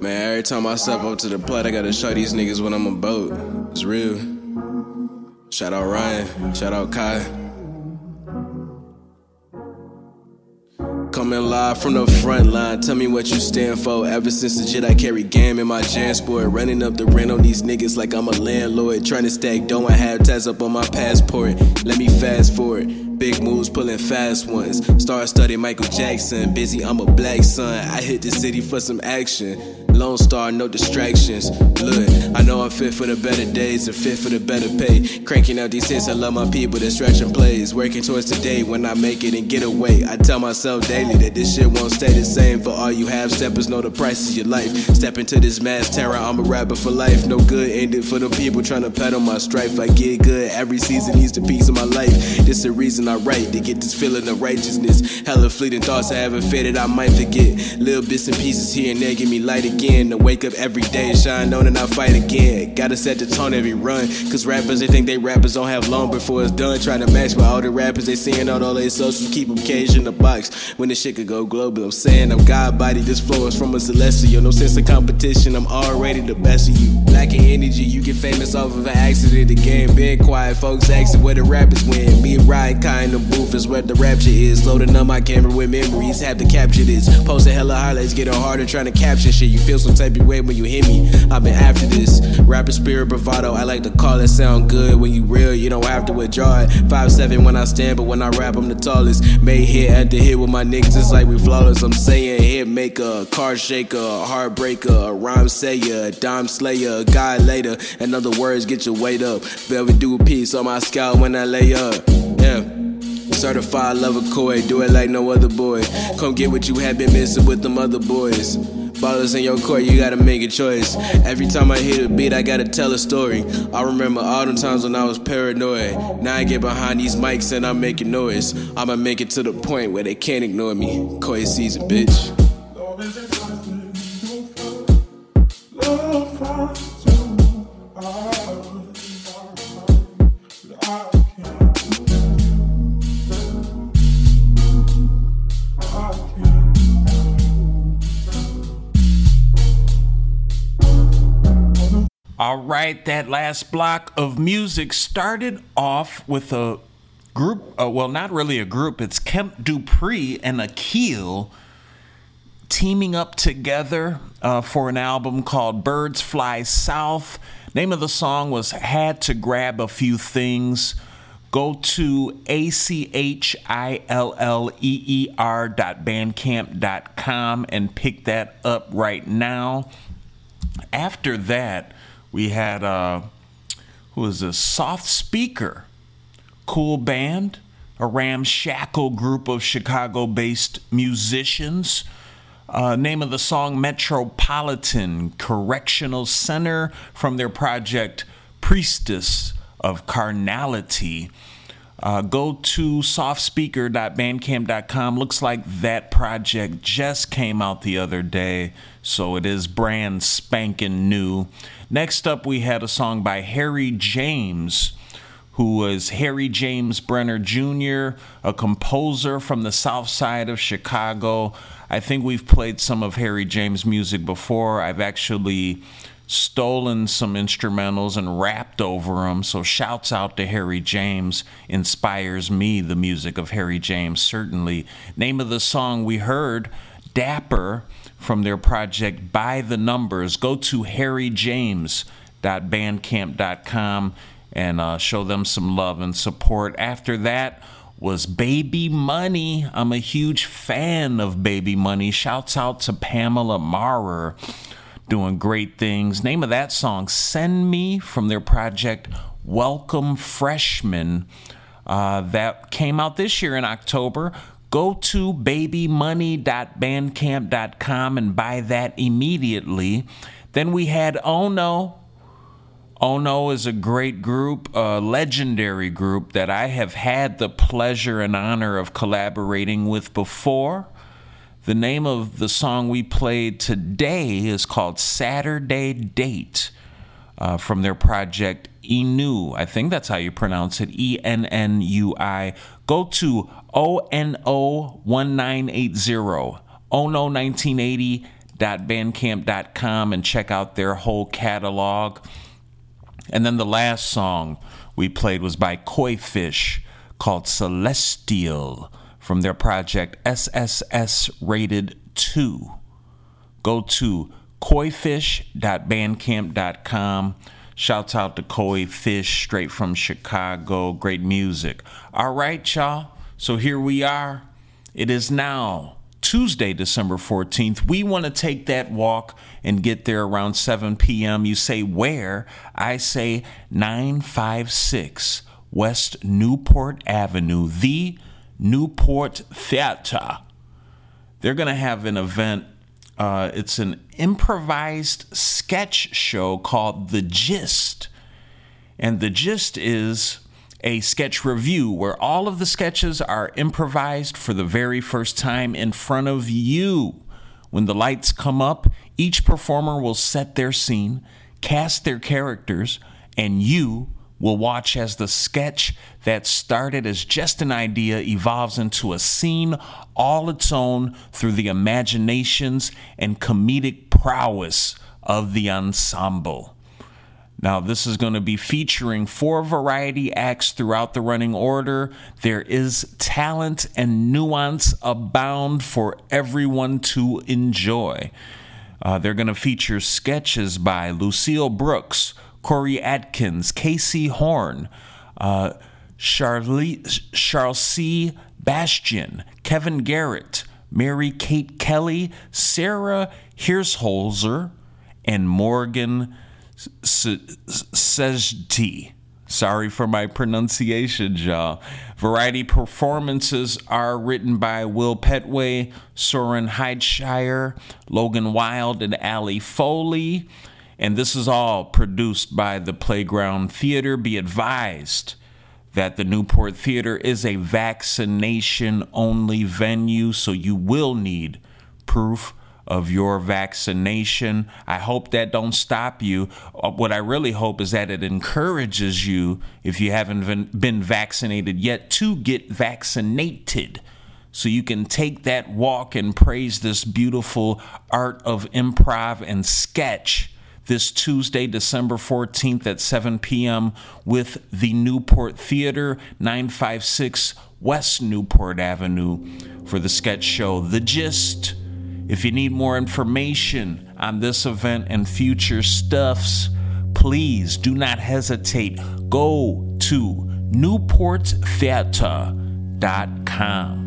Man, every time I step up to the plate, I gotta show these niggas what I'm about. It's real. Shout out Ryan. Shout out Kai. Coming live from the front line, tell me what you stand for. Ever since the shit I carry game in my jam sport, running up the rent on these niggas like I'm a landlord. Trying to stack dough, I have tats up on my passport. Let me fast forward. Big moves, pulling fast ones. Star study Michael Jackson. Busy, I'm a black son. I hit the city for some action. Lone Star, no distractions. Look, I know I'm fit for the better days and fit for the better pay. Cranking out these hits, I love my people, distraction plays. Working towards today when I make it and get away. I tell myself daily that this shit won't stay the same. For all you half steppers, know the price of your life. Step into this mass terror, I'm a rapper for life. No good ended for the people trying to pedal my strife. I get good every season, needs the piece of my life. This the reason I write to get this feeling of righteousness. Hella fleeting thoughts I haven't faded, I might forget. Little bits and pieces here and there give me light again. To wake up every day, shine on and I fight again. Gotta set the tone every run. Cause rappers, they think they rappers don't have long before it's done. Try to match with all the rappers they seeing on all their socials. Keep them caged in the box. When this shit could go global, I'm saying I'm God body. This flow is from a celestial. No sense of competition, I'm already the best of you. Lacking energy, you get famous off of an accident. The game been quiet, folks asking where the rappers win. Me Ryan kind of booth is where the rapture is. Loading up my camera with memories, have to capture this. Posting hella highlights, getting harder trying to capture shit. You feel some type of way when you hear me. I've been after this. Rapper spirit bravado, I like to call it sound good. When you real, you don't have to withdraw it. Five seven when I stand, but when I rap, I'm the tallest. Made hit after hit with my niggas, it's like we flawless. I'm saying hit maker, car shaker, heartbreaker, rhyme sayer, dime slayer, guy later. In other words, get your weight up. Velvet do a piece on my scalp when I lay up. Yeah. Certified lover koi, do it like no other boy. Come get what you have been missing with them other boys. Ballers in your court, you gotta make a choice. Every time I hit a beat, I gotta tell a story. I remember all them times when I was paranoid. Now I get behind these mics and I'm making noise. I'ma make it to the point where they can't ignore me. Koi season, bitch. Right, that last block of music started off with a group. Uh, well, not really a group. It's Kemp Dupree and Akil teaming up together uh, for an album called Birds Fly South. Name of the song was Had to Grab a Few Things. Go to A C H I L L E E R dot bandcamp dot com and pick that up right now. After that, we had uh who was a soft speaker cool band a ramshackle group of chicago-based musicians uh, name of the song metropolitan correctional center from their project priestess of carnality uh, go to softspeaker.bandcamp.com. Looks like that project just came out the other day, so it is brand spanking new. Next up, we had a song by Harry James, who was Harry James Brenner Jr., a composer from the south side of Chicago. I think we've played some of Harry James' music before. I've actually stolen some instrumentals and rapped over them. So shouts out to Harry James. Inspires me, the music of Harry James, certainly. Name of the song we heard, Dapper, from their project By the Numbers. Go to harryjames.bandcamp.com and uh, show them some love and support. After that, was Baby Money. I'm a huge fan of Baby Money. Shouts out to Pamela Maurer doing great things. Name of that song, Send Me, from their project Welcome Freshman. Uh, that came out this year in October. Go to babymoney.bandcamp.com and buy that immediately. Then we had Oh No. Oh No is a great group, a legendary group that I have had the pleasure and honor of collaborating with before. The name of the song we played today is called Saturday Date uh, from their project Enu. I think that's how you pronounce it E N N U I. Go to ONO1980, ono1980 www.bandcamp.com and check out their whole catalog. And then the last song we played was by Koi Fish called Celestial from their project SSS Rated 2. Go to koifish.bandcamp.com. Shouts out to Koi Fish straight from Chicago. Great music. All right, y'all. So here we are. It is now Tuesday, December 14th. We want to take that walk and get there around 7 p.m. You say where? I say 956 West Newport Avenue, the Newport Theater. They're going to have an event. Uh, it's an improvised sketch show called The Gist. And The Gist is a sketch review where all of the sketches are improvised for the very first time in front of you. When the lights come up, each performer will set their scene, cast their characters, and you will watch as the sketch that started as just an idea evolves into a scene all its own through the imaginations and comedic prowess of the ensemble. Now, this is going to be featuring four variety acts throughout the running order. There is talent and nuance abound for everyone to enjoy. Uh, they're going to feature sketches by Lucille Brooks, Corey Atkins, Casey Horn, uh, Charlie, Charles C. Bastian, Kevin Garrett, Mary Kate Kelly, Sarah Hirsholzer, and Morgan Sejti. Sorry for my pronunciation, y'all. Variety performances are written by Will Petway, Soren Heidshire, Logan Wild, and Ali Foley. And this is all produced by the Playground Theater. Be advised that the Newport Theater is a vaccination only venue, so you will need proof of your vaccination. I hope that don't stop you. Uh, What I really hope is that it encourages you, if you haven't been- been vaccinated yet, to get vaccinated. So you can take that walk and praise this beautiful art of improv and sketch this Tuesday, December 14th at 7 p.m. with the Newport Theater, 956 West Newport Avenue, for the sketch show The Gist. If you need more information on this event and future stuffs, please do not hesitate. Go to newporttheater.com.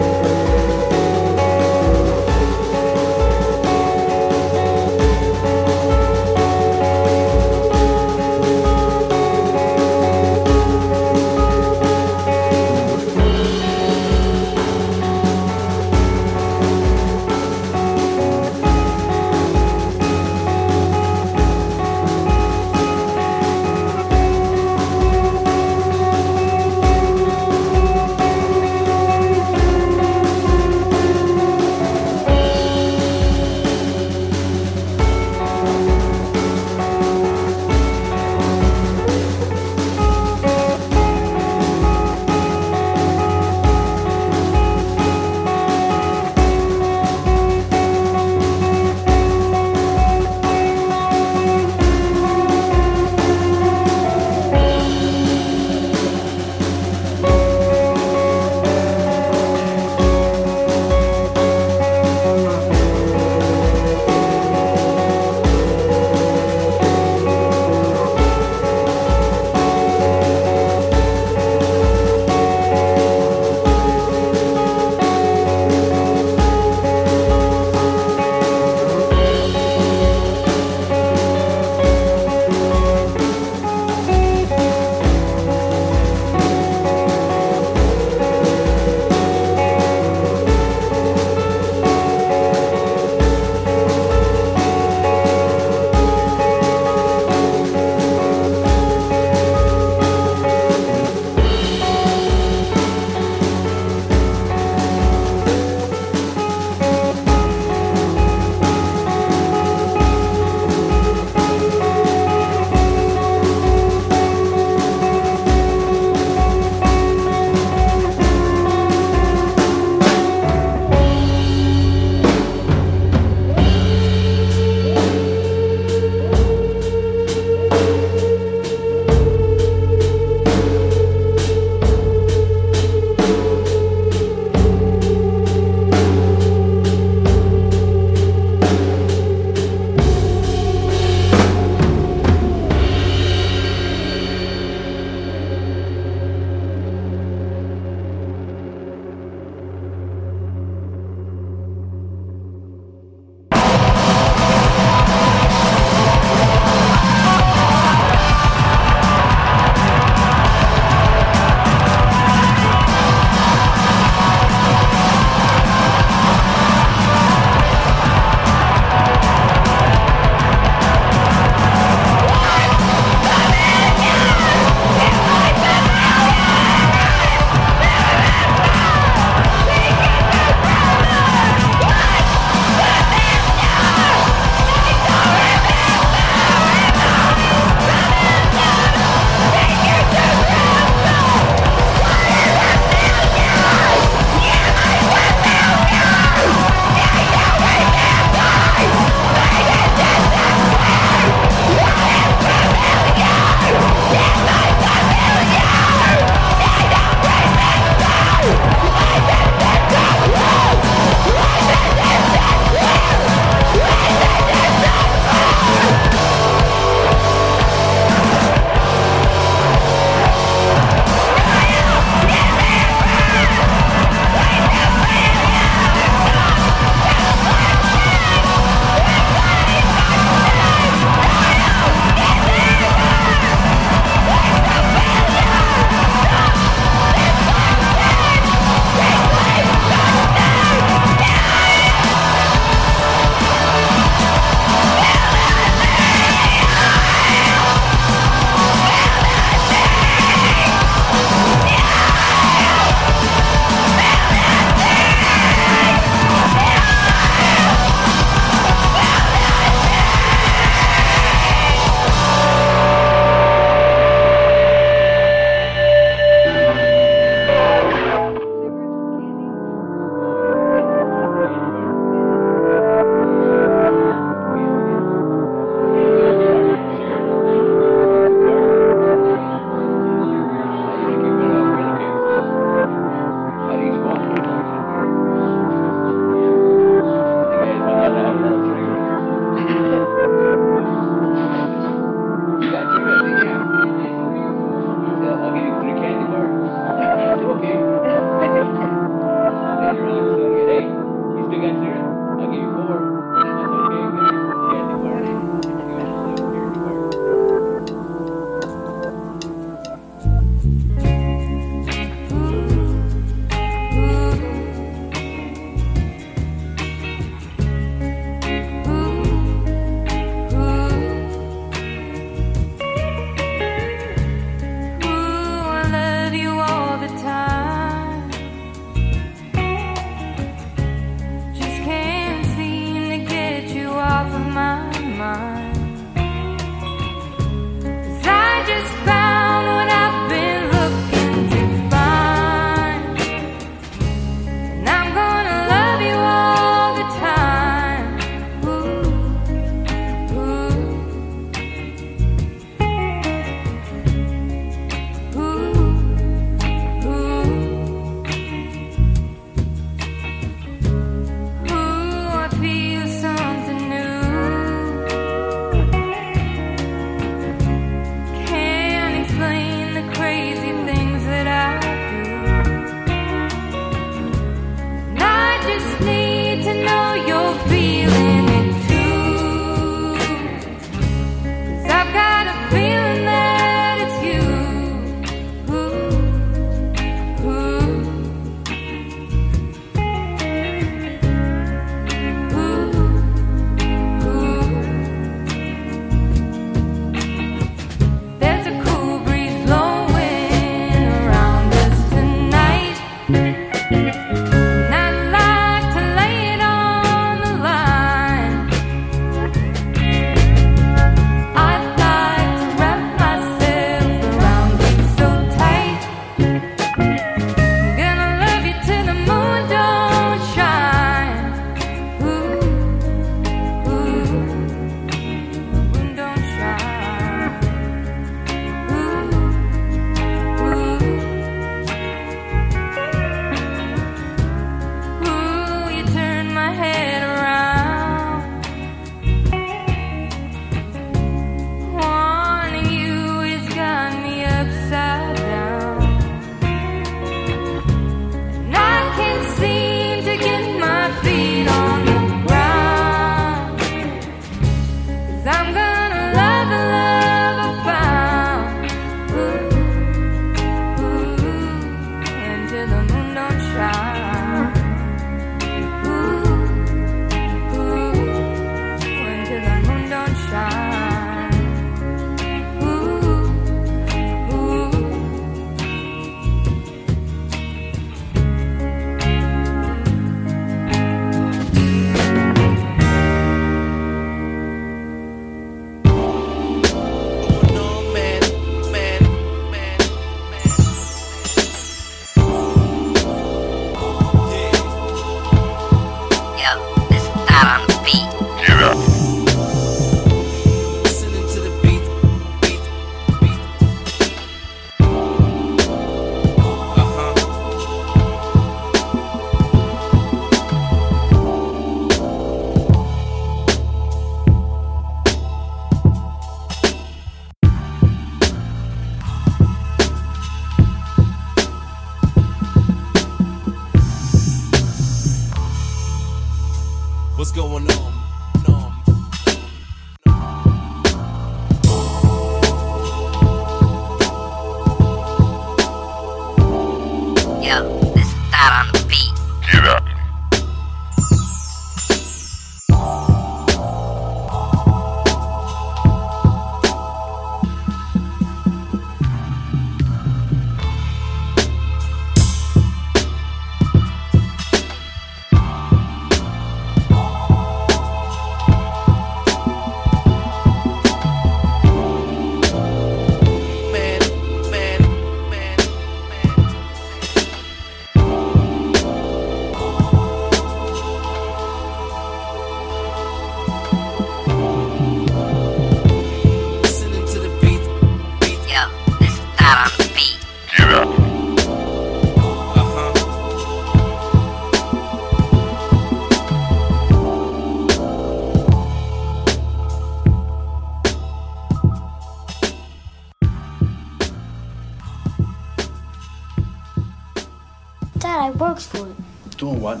Dad, I worked for it. Doing what?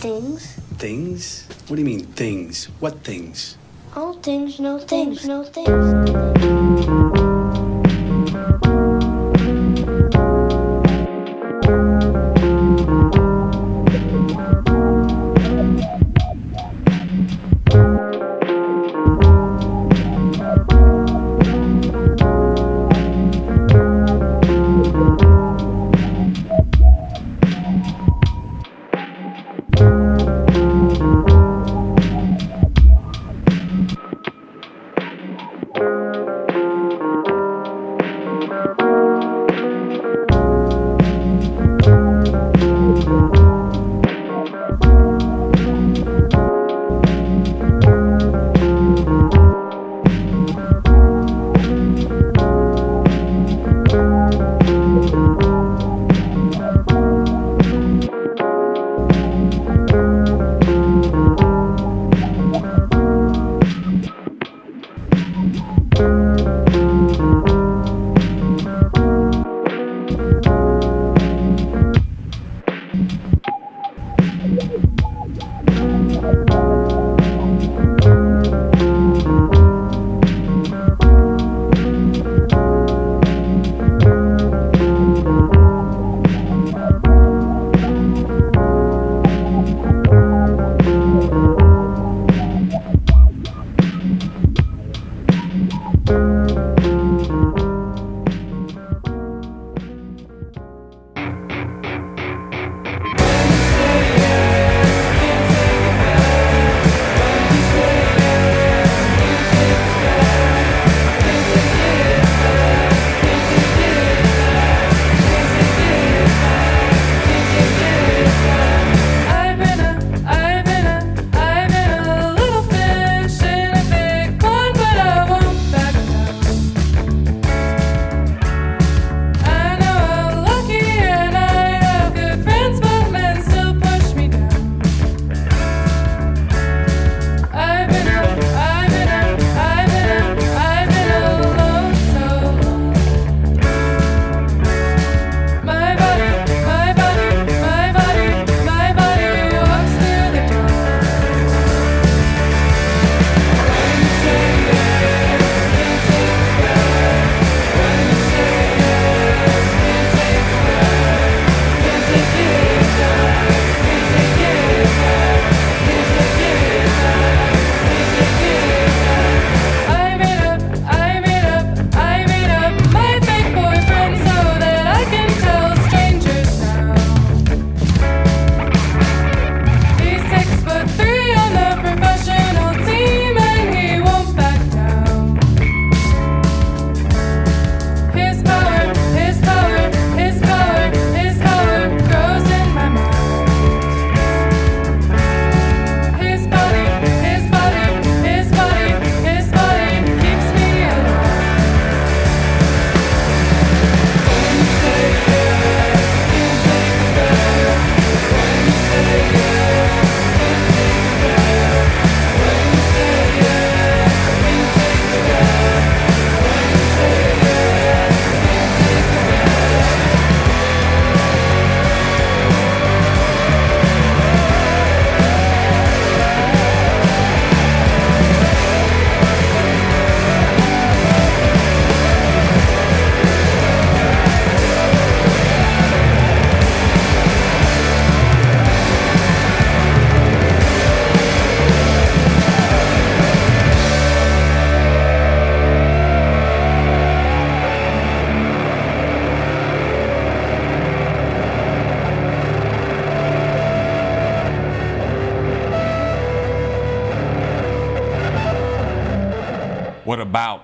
Things. Things? What do you mean, things? What things? All things, no things, no things.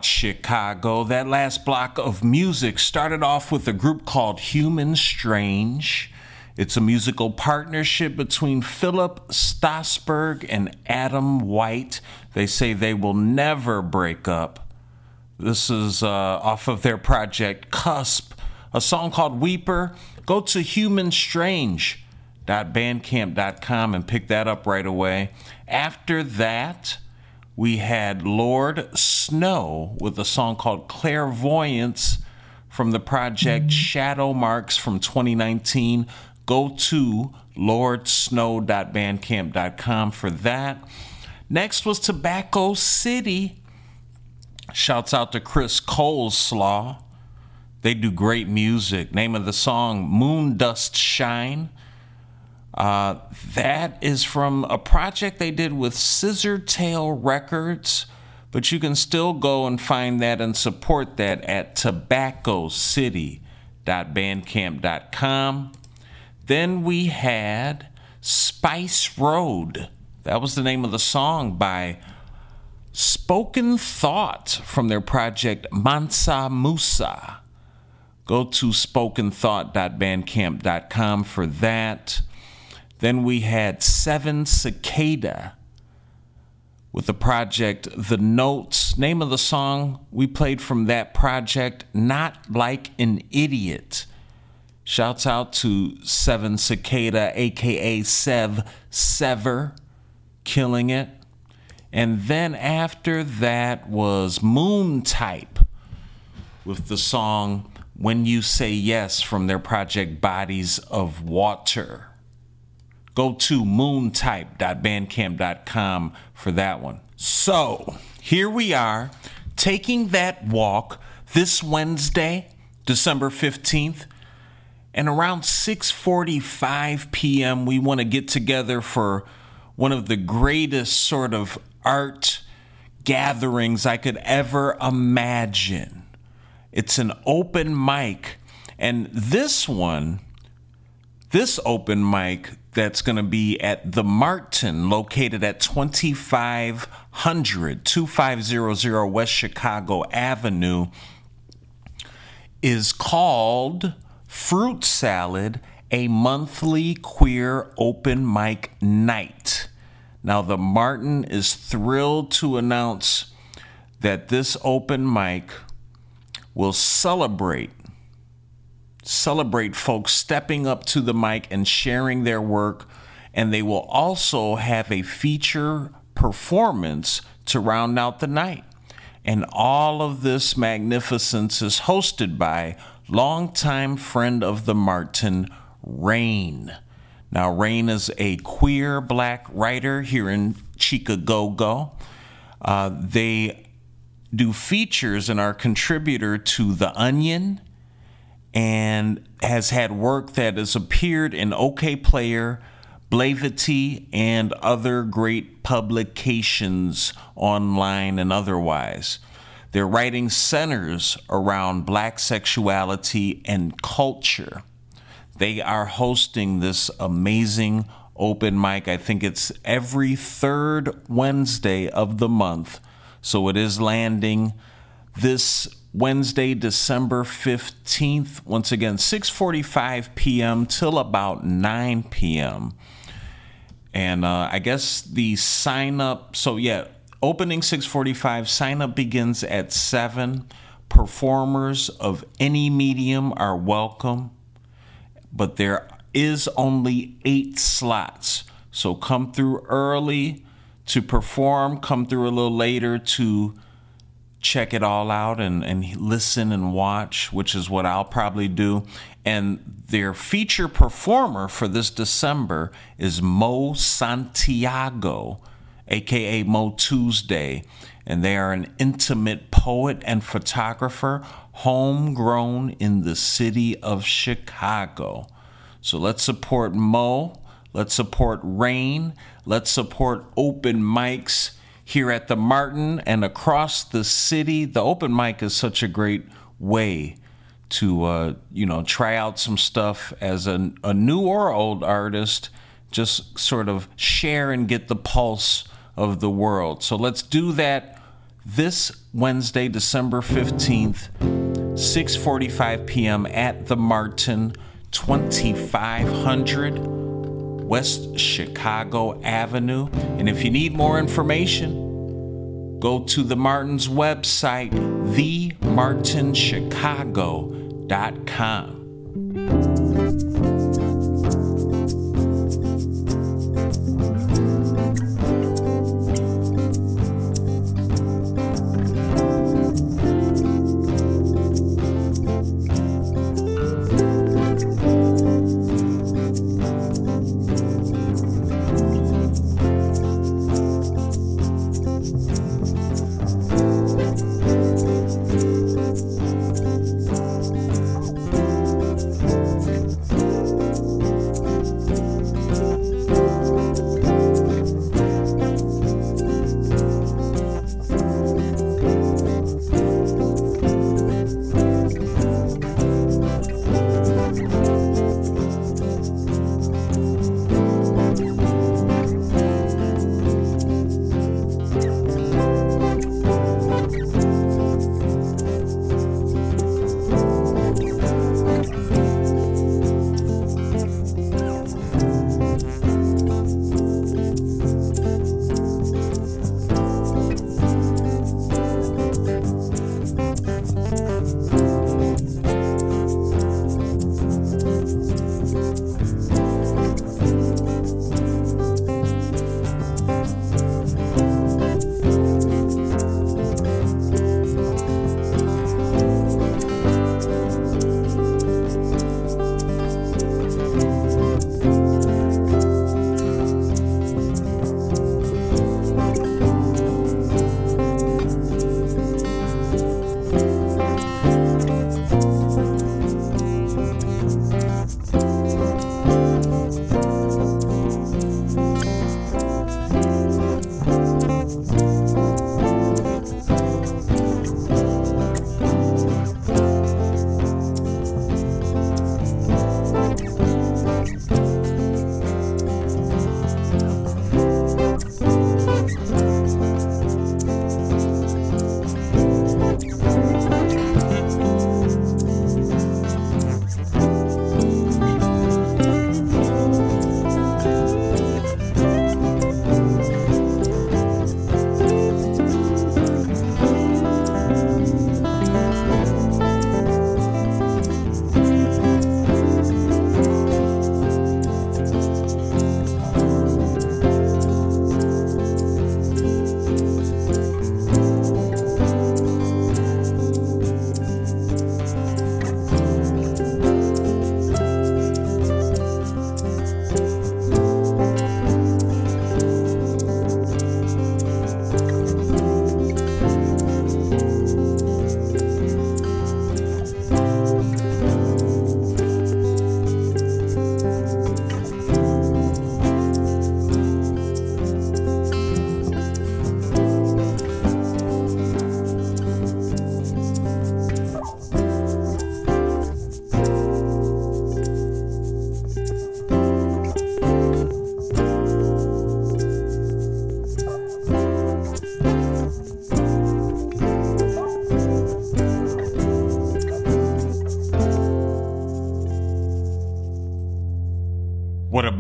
Chicago? That last block of music started off with a group called Human Strange. It's a musical partnership between Philip Stossberg and Adam White. They say they will never break up. This is uh, off of their project Cusp, a song called Weeper. Go to humanstrange.bandcamp.com and pick that up right away. After that, we had Lord Snow with a song called Clairvoyance from the project mm-hmm. Shadow Marks from 2019. Go to lordsnow.bandcamp.com for that. Next was Tobacco City. Shouts out to Chris Coleslaw. They do great music. Name of the song, Moon Dust Shine. Uh, that is from a project they did with Scissor Tail Records, but you can still go and find that and support that at tobaccocity.bandcamp.com. Then we had Spice Road. That was the name of the song by Spoken Thought from their project Mansa Musa. Go to spokenthought.bandcamp.com for that. Then we had Seven Cicada with the project The Notes. Name of the song we played from that project, Not Like an Idiot. Shouts out to Seven Cicada, aka Sev Sever, killing it. And then after that was Moontype with the song When You Say Yes from their project Bodies of Water. Go to moontype.bandcamp.com for that one. So here we are taking that walk this Wednesday, December 15th. And around 6:45 p.m. we want to get together for one of the greatest sort of art gatherings I could ever imagine. It's an open mic and this one this open mic that's going to be at the Martin, located at 2500 2500 West Chicago Avenue, is called Fruit Salad, a monthly queer open mic night. Now, the Martin is thrilled to announce that this open mic will celebrate celebrate folks stepping up to the mic and sharing their work. And they will also have a feature performance to round out the night. And all of this magnificence is hosted by longtime friend of the Martin, Rain. Now, Rain is a queer black writer here in Chicago. Uh, they do features and are contributor to The Onion and has had work that has appeared in Okayplayer, Blavity, and other great publications online and otherwise. Their writing centers around black sexuality and culture. They are hosting this amazing open mic. I think it's every third Wednesday of the month. So it is landing this Wednesday, December 15th. Once again, 6:45 p.m. till about 9 p.m. And uh, I guess the sign up. So yeah, opening 6:45. Sign up begins at seven. Performers of any medium are welcome, but there is only eight slots. So come through early to perform. Come through a little later to check it all out and, and listen and watch, which is what I'll probably do. And their feature performer for this December is Mo Santiago, aka Mo Tuesday. And they are an intimate poet and photographer, homegrown in the city of Chicago. So let's support Mo. Let's support Rain. Let's support open mics here at the Martin and across the city. The open mic is such a great way to uh, you know try out some stuff as a, a new or old artist. Just sort of share and get the pulse of the world. So let's do that this Wednesday, December 15th, 6:45 p.m. at the Martin, 2500 West Chicago Avenue. And if you need more information, go to the Martin's website, themartinchicago.com.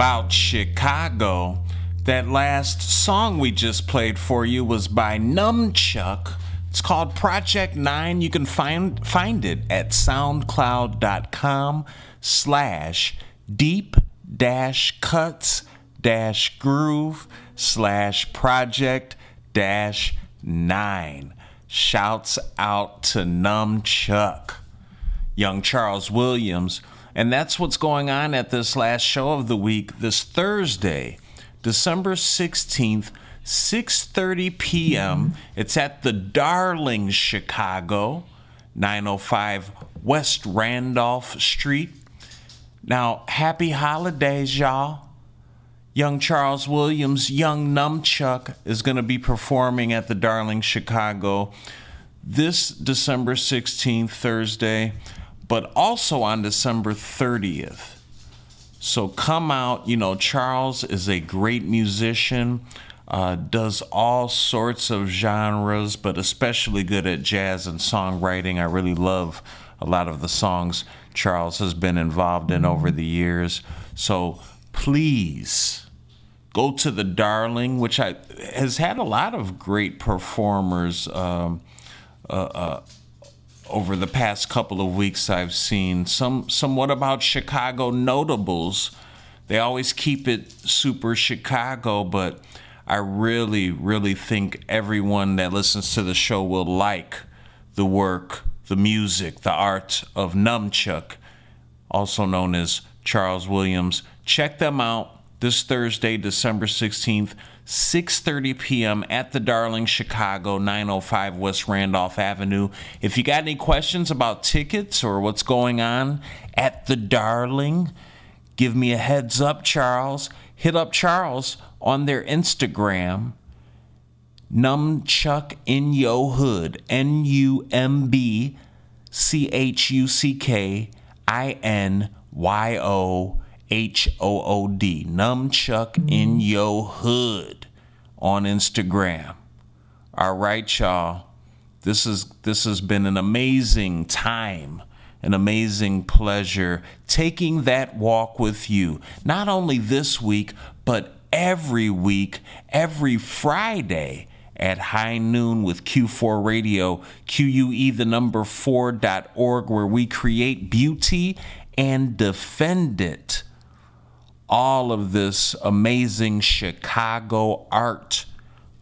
about Chicago. That last song we just played for you was by Numbchuck. It's called Project 9. You can find find it at soundcloud.com slash deep dash cuts dash groove slash project dash nine. Shouts out to Numbchuck, young Charles Williams. And that's what's going on at this last show of the week this Thursday, December 16th, 6:30 p.m. It's at the Darling Chicago, 905 West Randolph Street. Now, happy holidays, y'all. Young Charles Williams, young Numbchuck, is going to be performing at the Darling Chicago this December 16th, Thursday, but also on December 30th. So come out. You know, Charles is a great musician, uh, does all sorts of genres, but especially good at jazz and songwriting. I really love a lot of the songs Charles has been involved in over the years. So please go to the Darling, which I has had a lot of great performers. Um, uh, uh, over the past couple of weeks, I've seen some somewhat about Chicago notables. They always keep it super Chicago, but I really, really think everyone that listens to the show will like the work, the music, the art of Numbchuck, also known as Charles Williams. Check them out this Thursday, December 16th, 6:30 p.m. at the Darling Chicago, 905 West Randolph Avenue. If you got any questions about tickets or what's going on at the Darling, give me a heads up, Charles. Hit up Charles on their Instagram. Numbchuck in Yo Hood, N U M B C H U C K I N Y O H O O D. Numbchuck in Yo Hood on Instagram. All right, y'all. This is this has been an amazing time, an amazing pleasure taking that walk with you. Not only this week, but every week, every Friday at high noon with Que4 Radio, QUE the number 4.org, where we create beauty and defend it. All of this amazing Chicago art,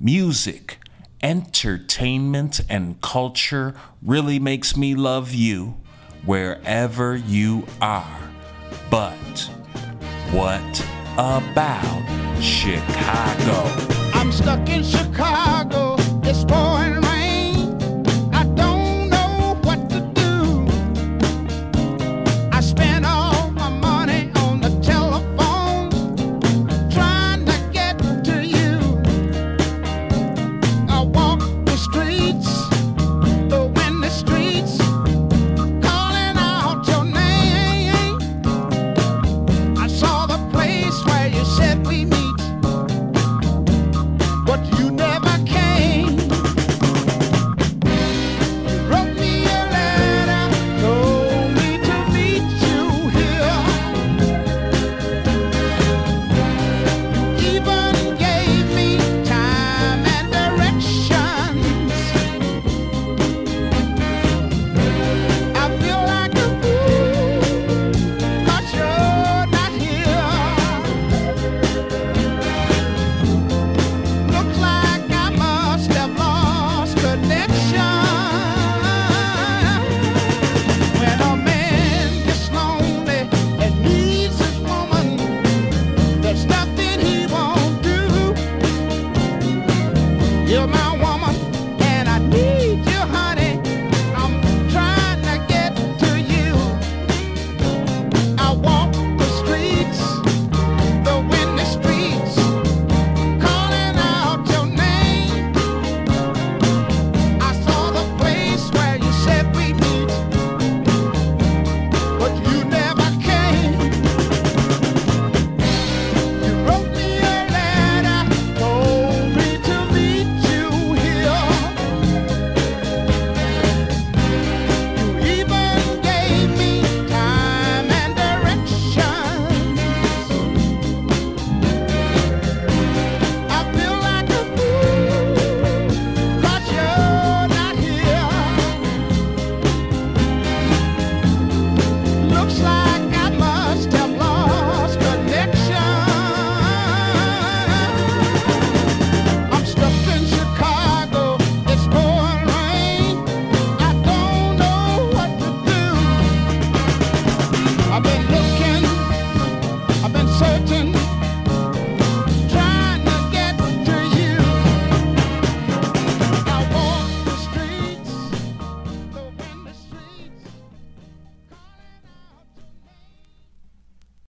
music, entertainment, and culture really makes me love you wherever you are. But what about Chicago? I'm stuck in Chicago.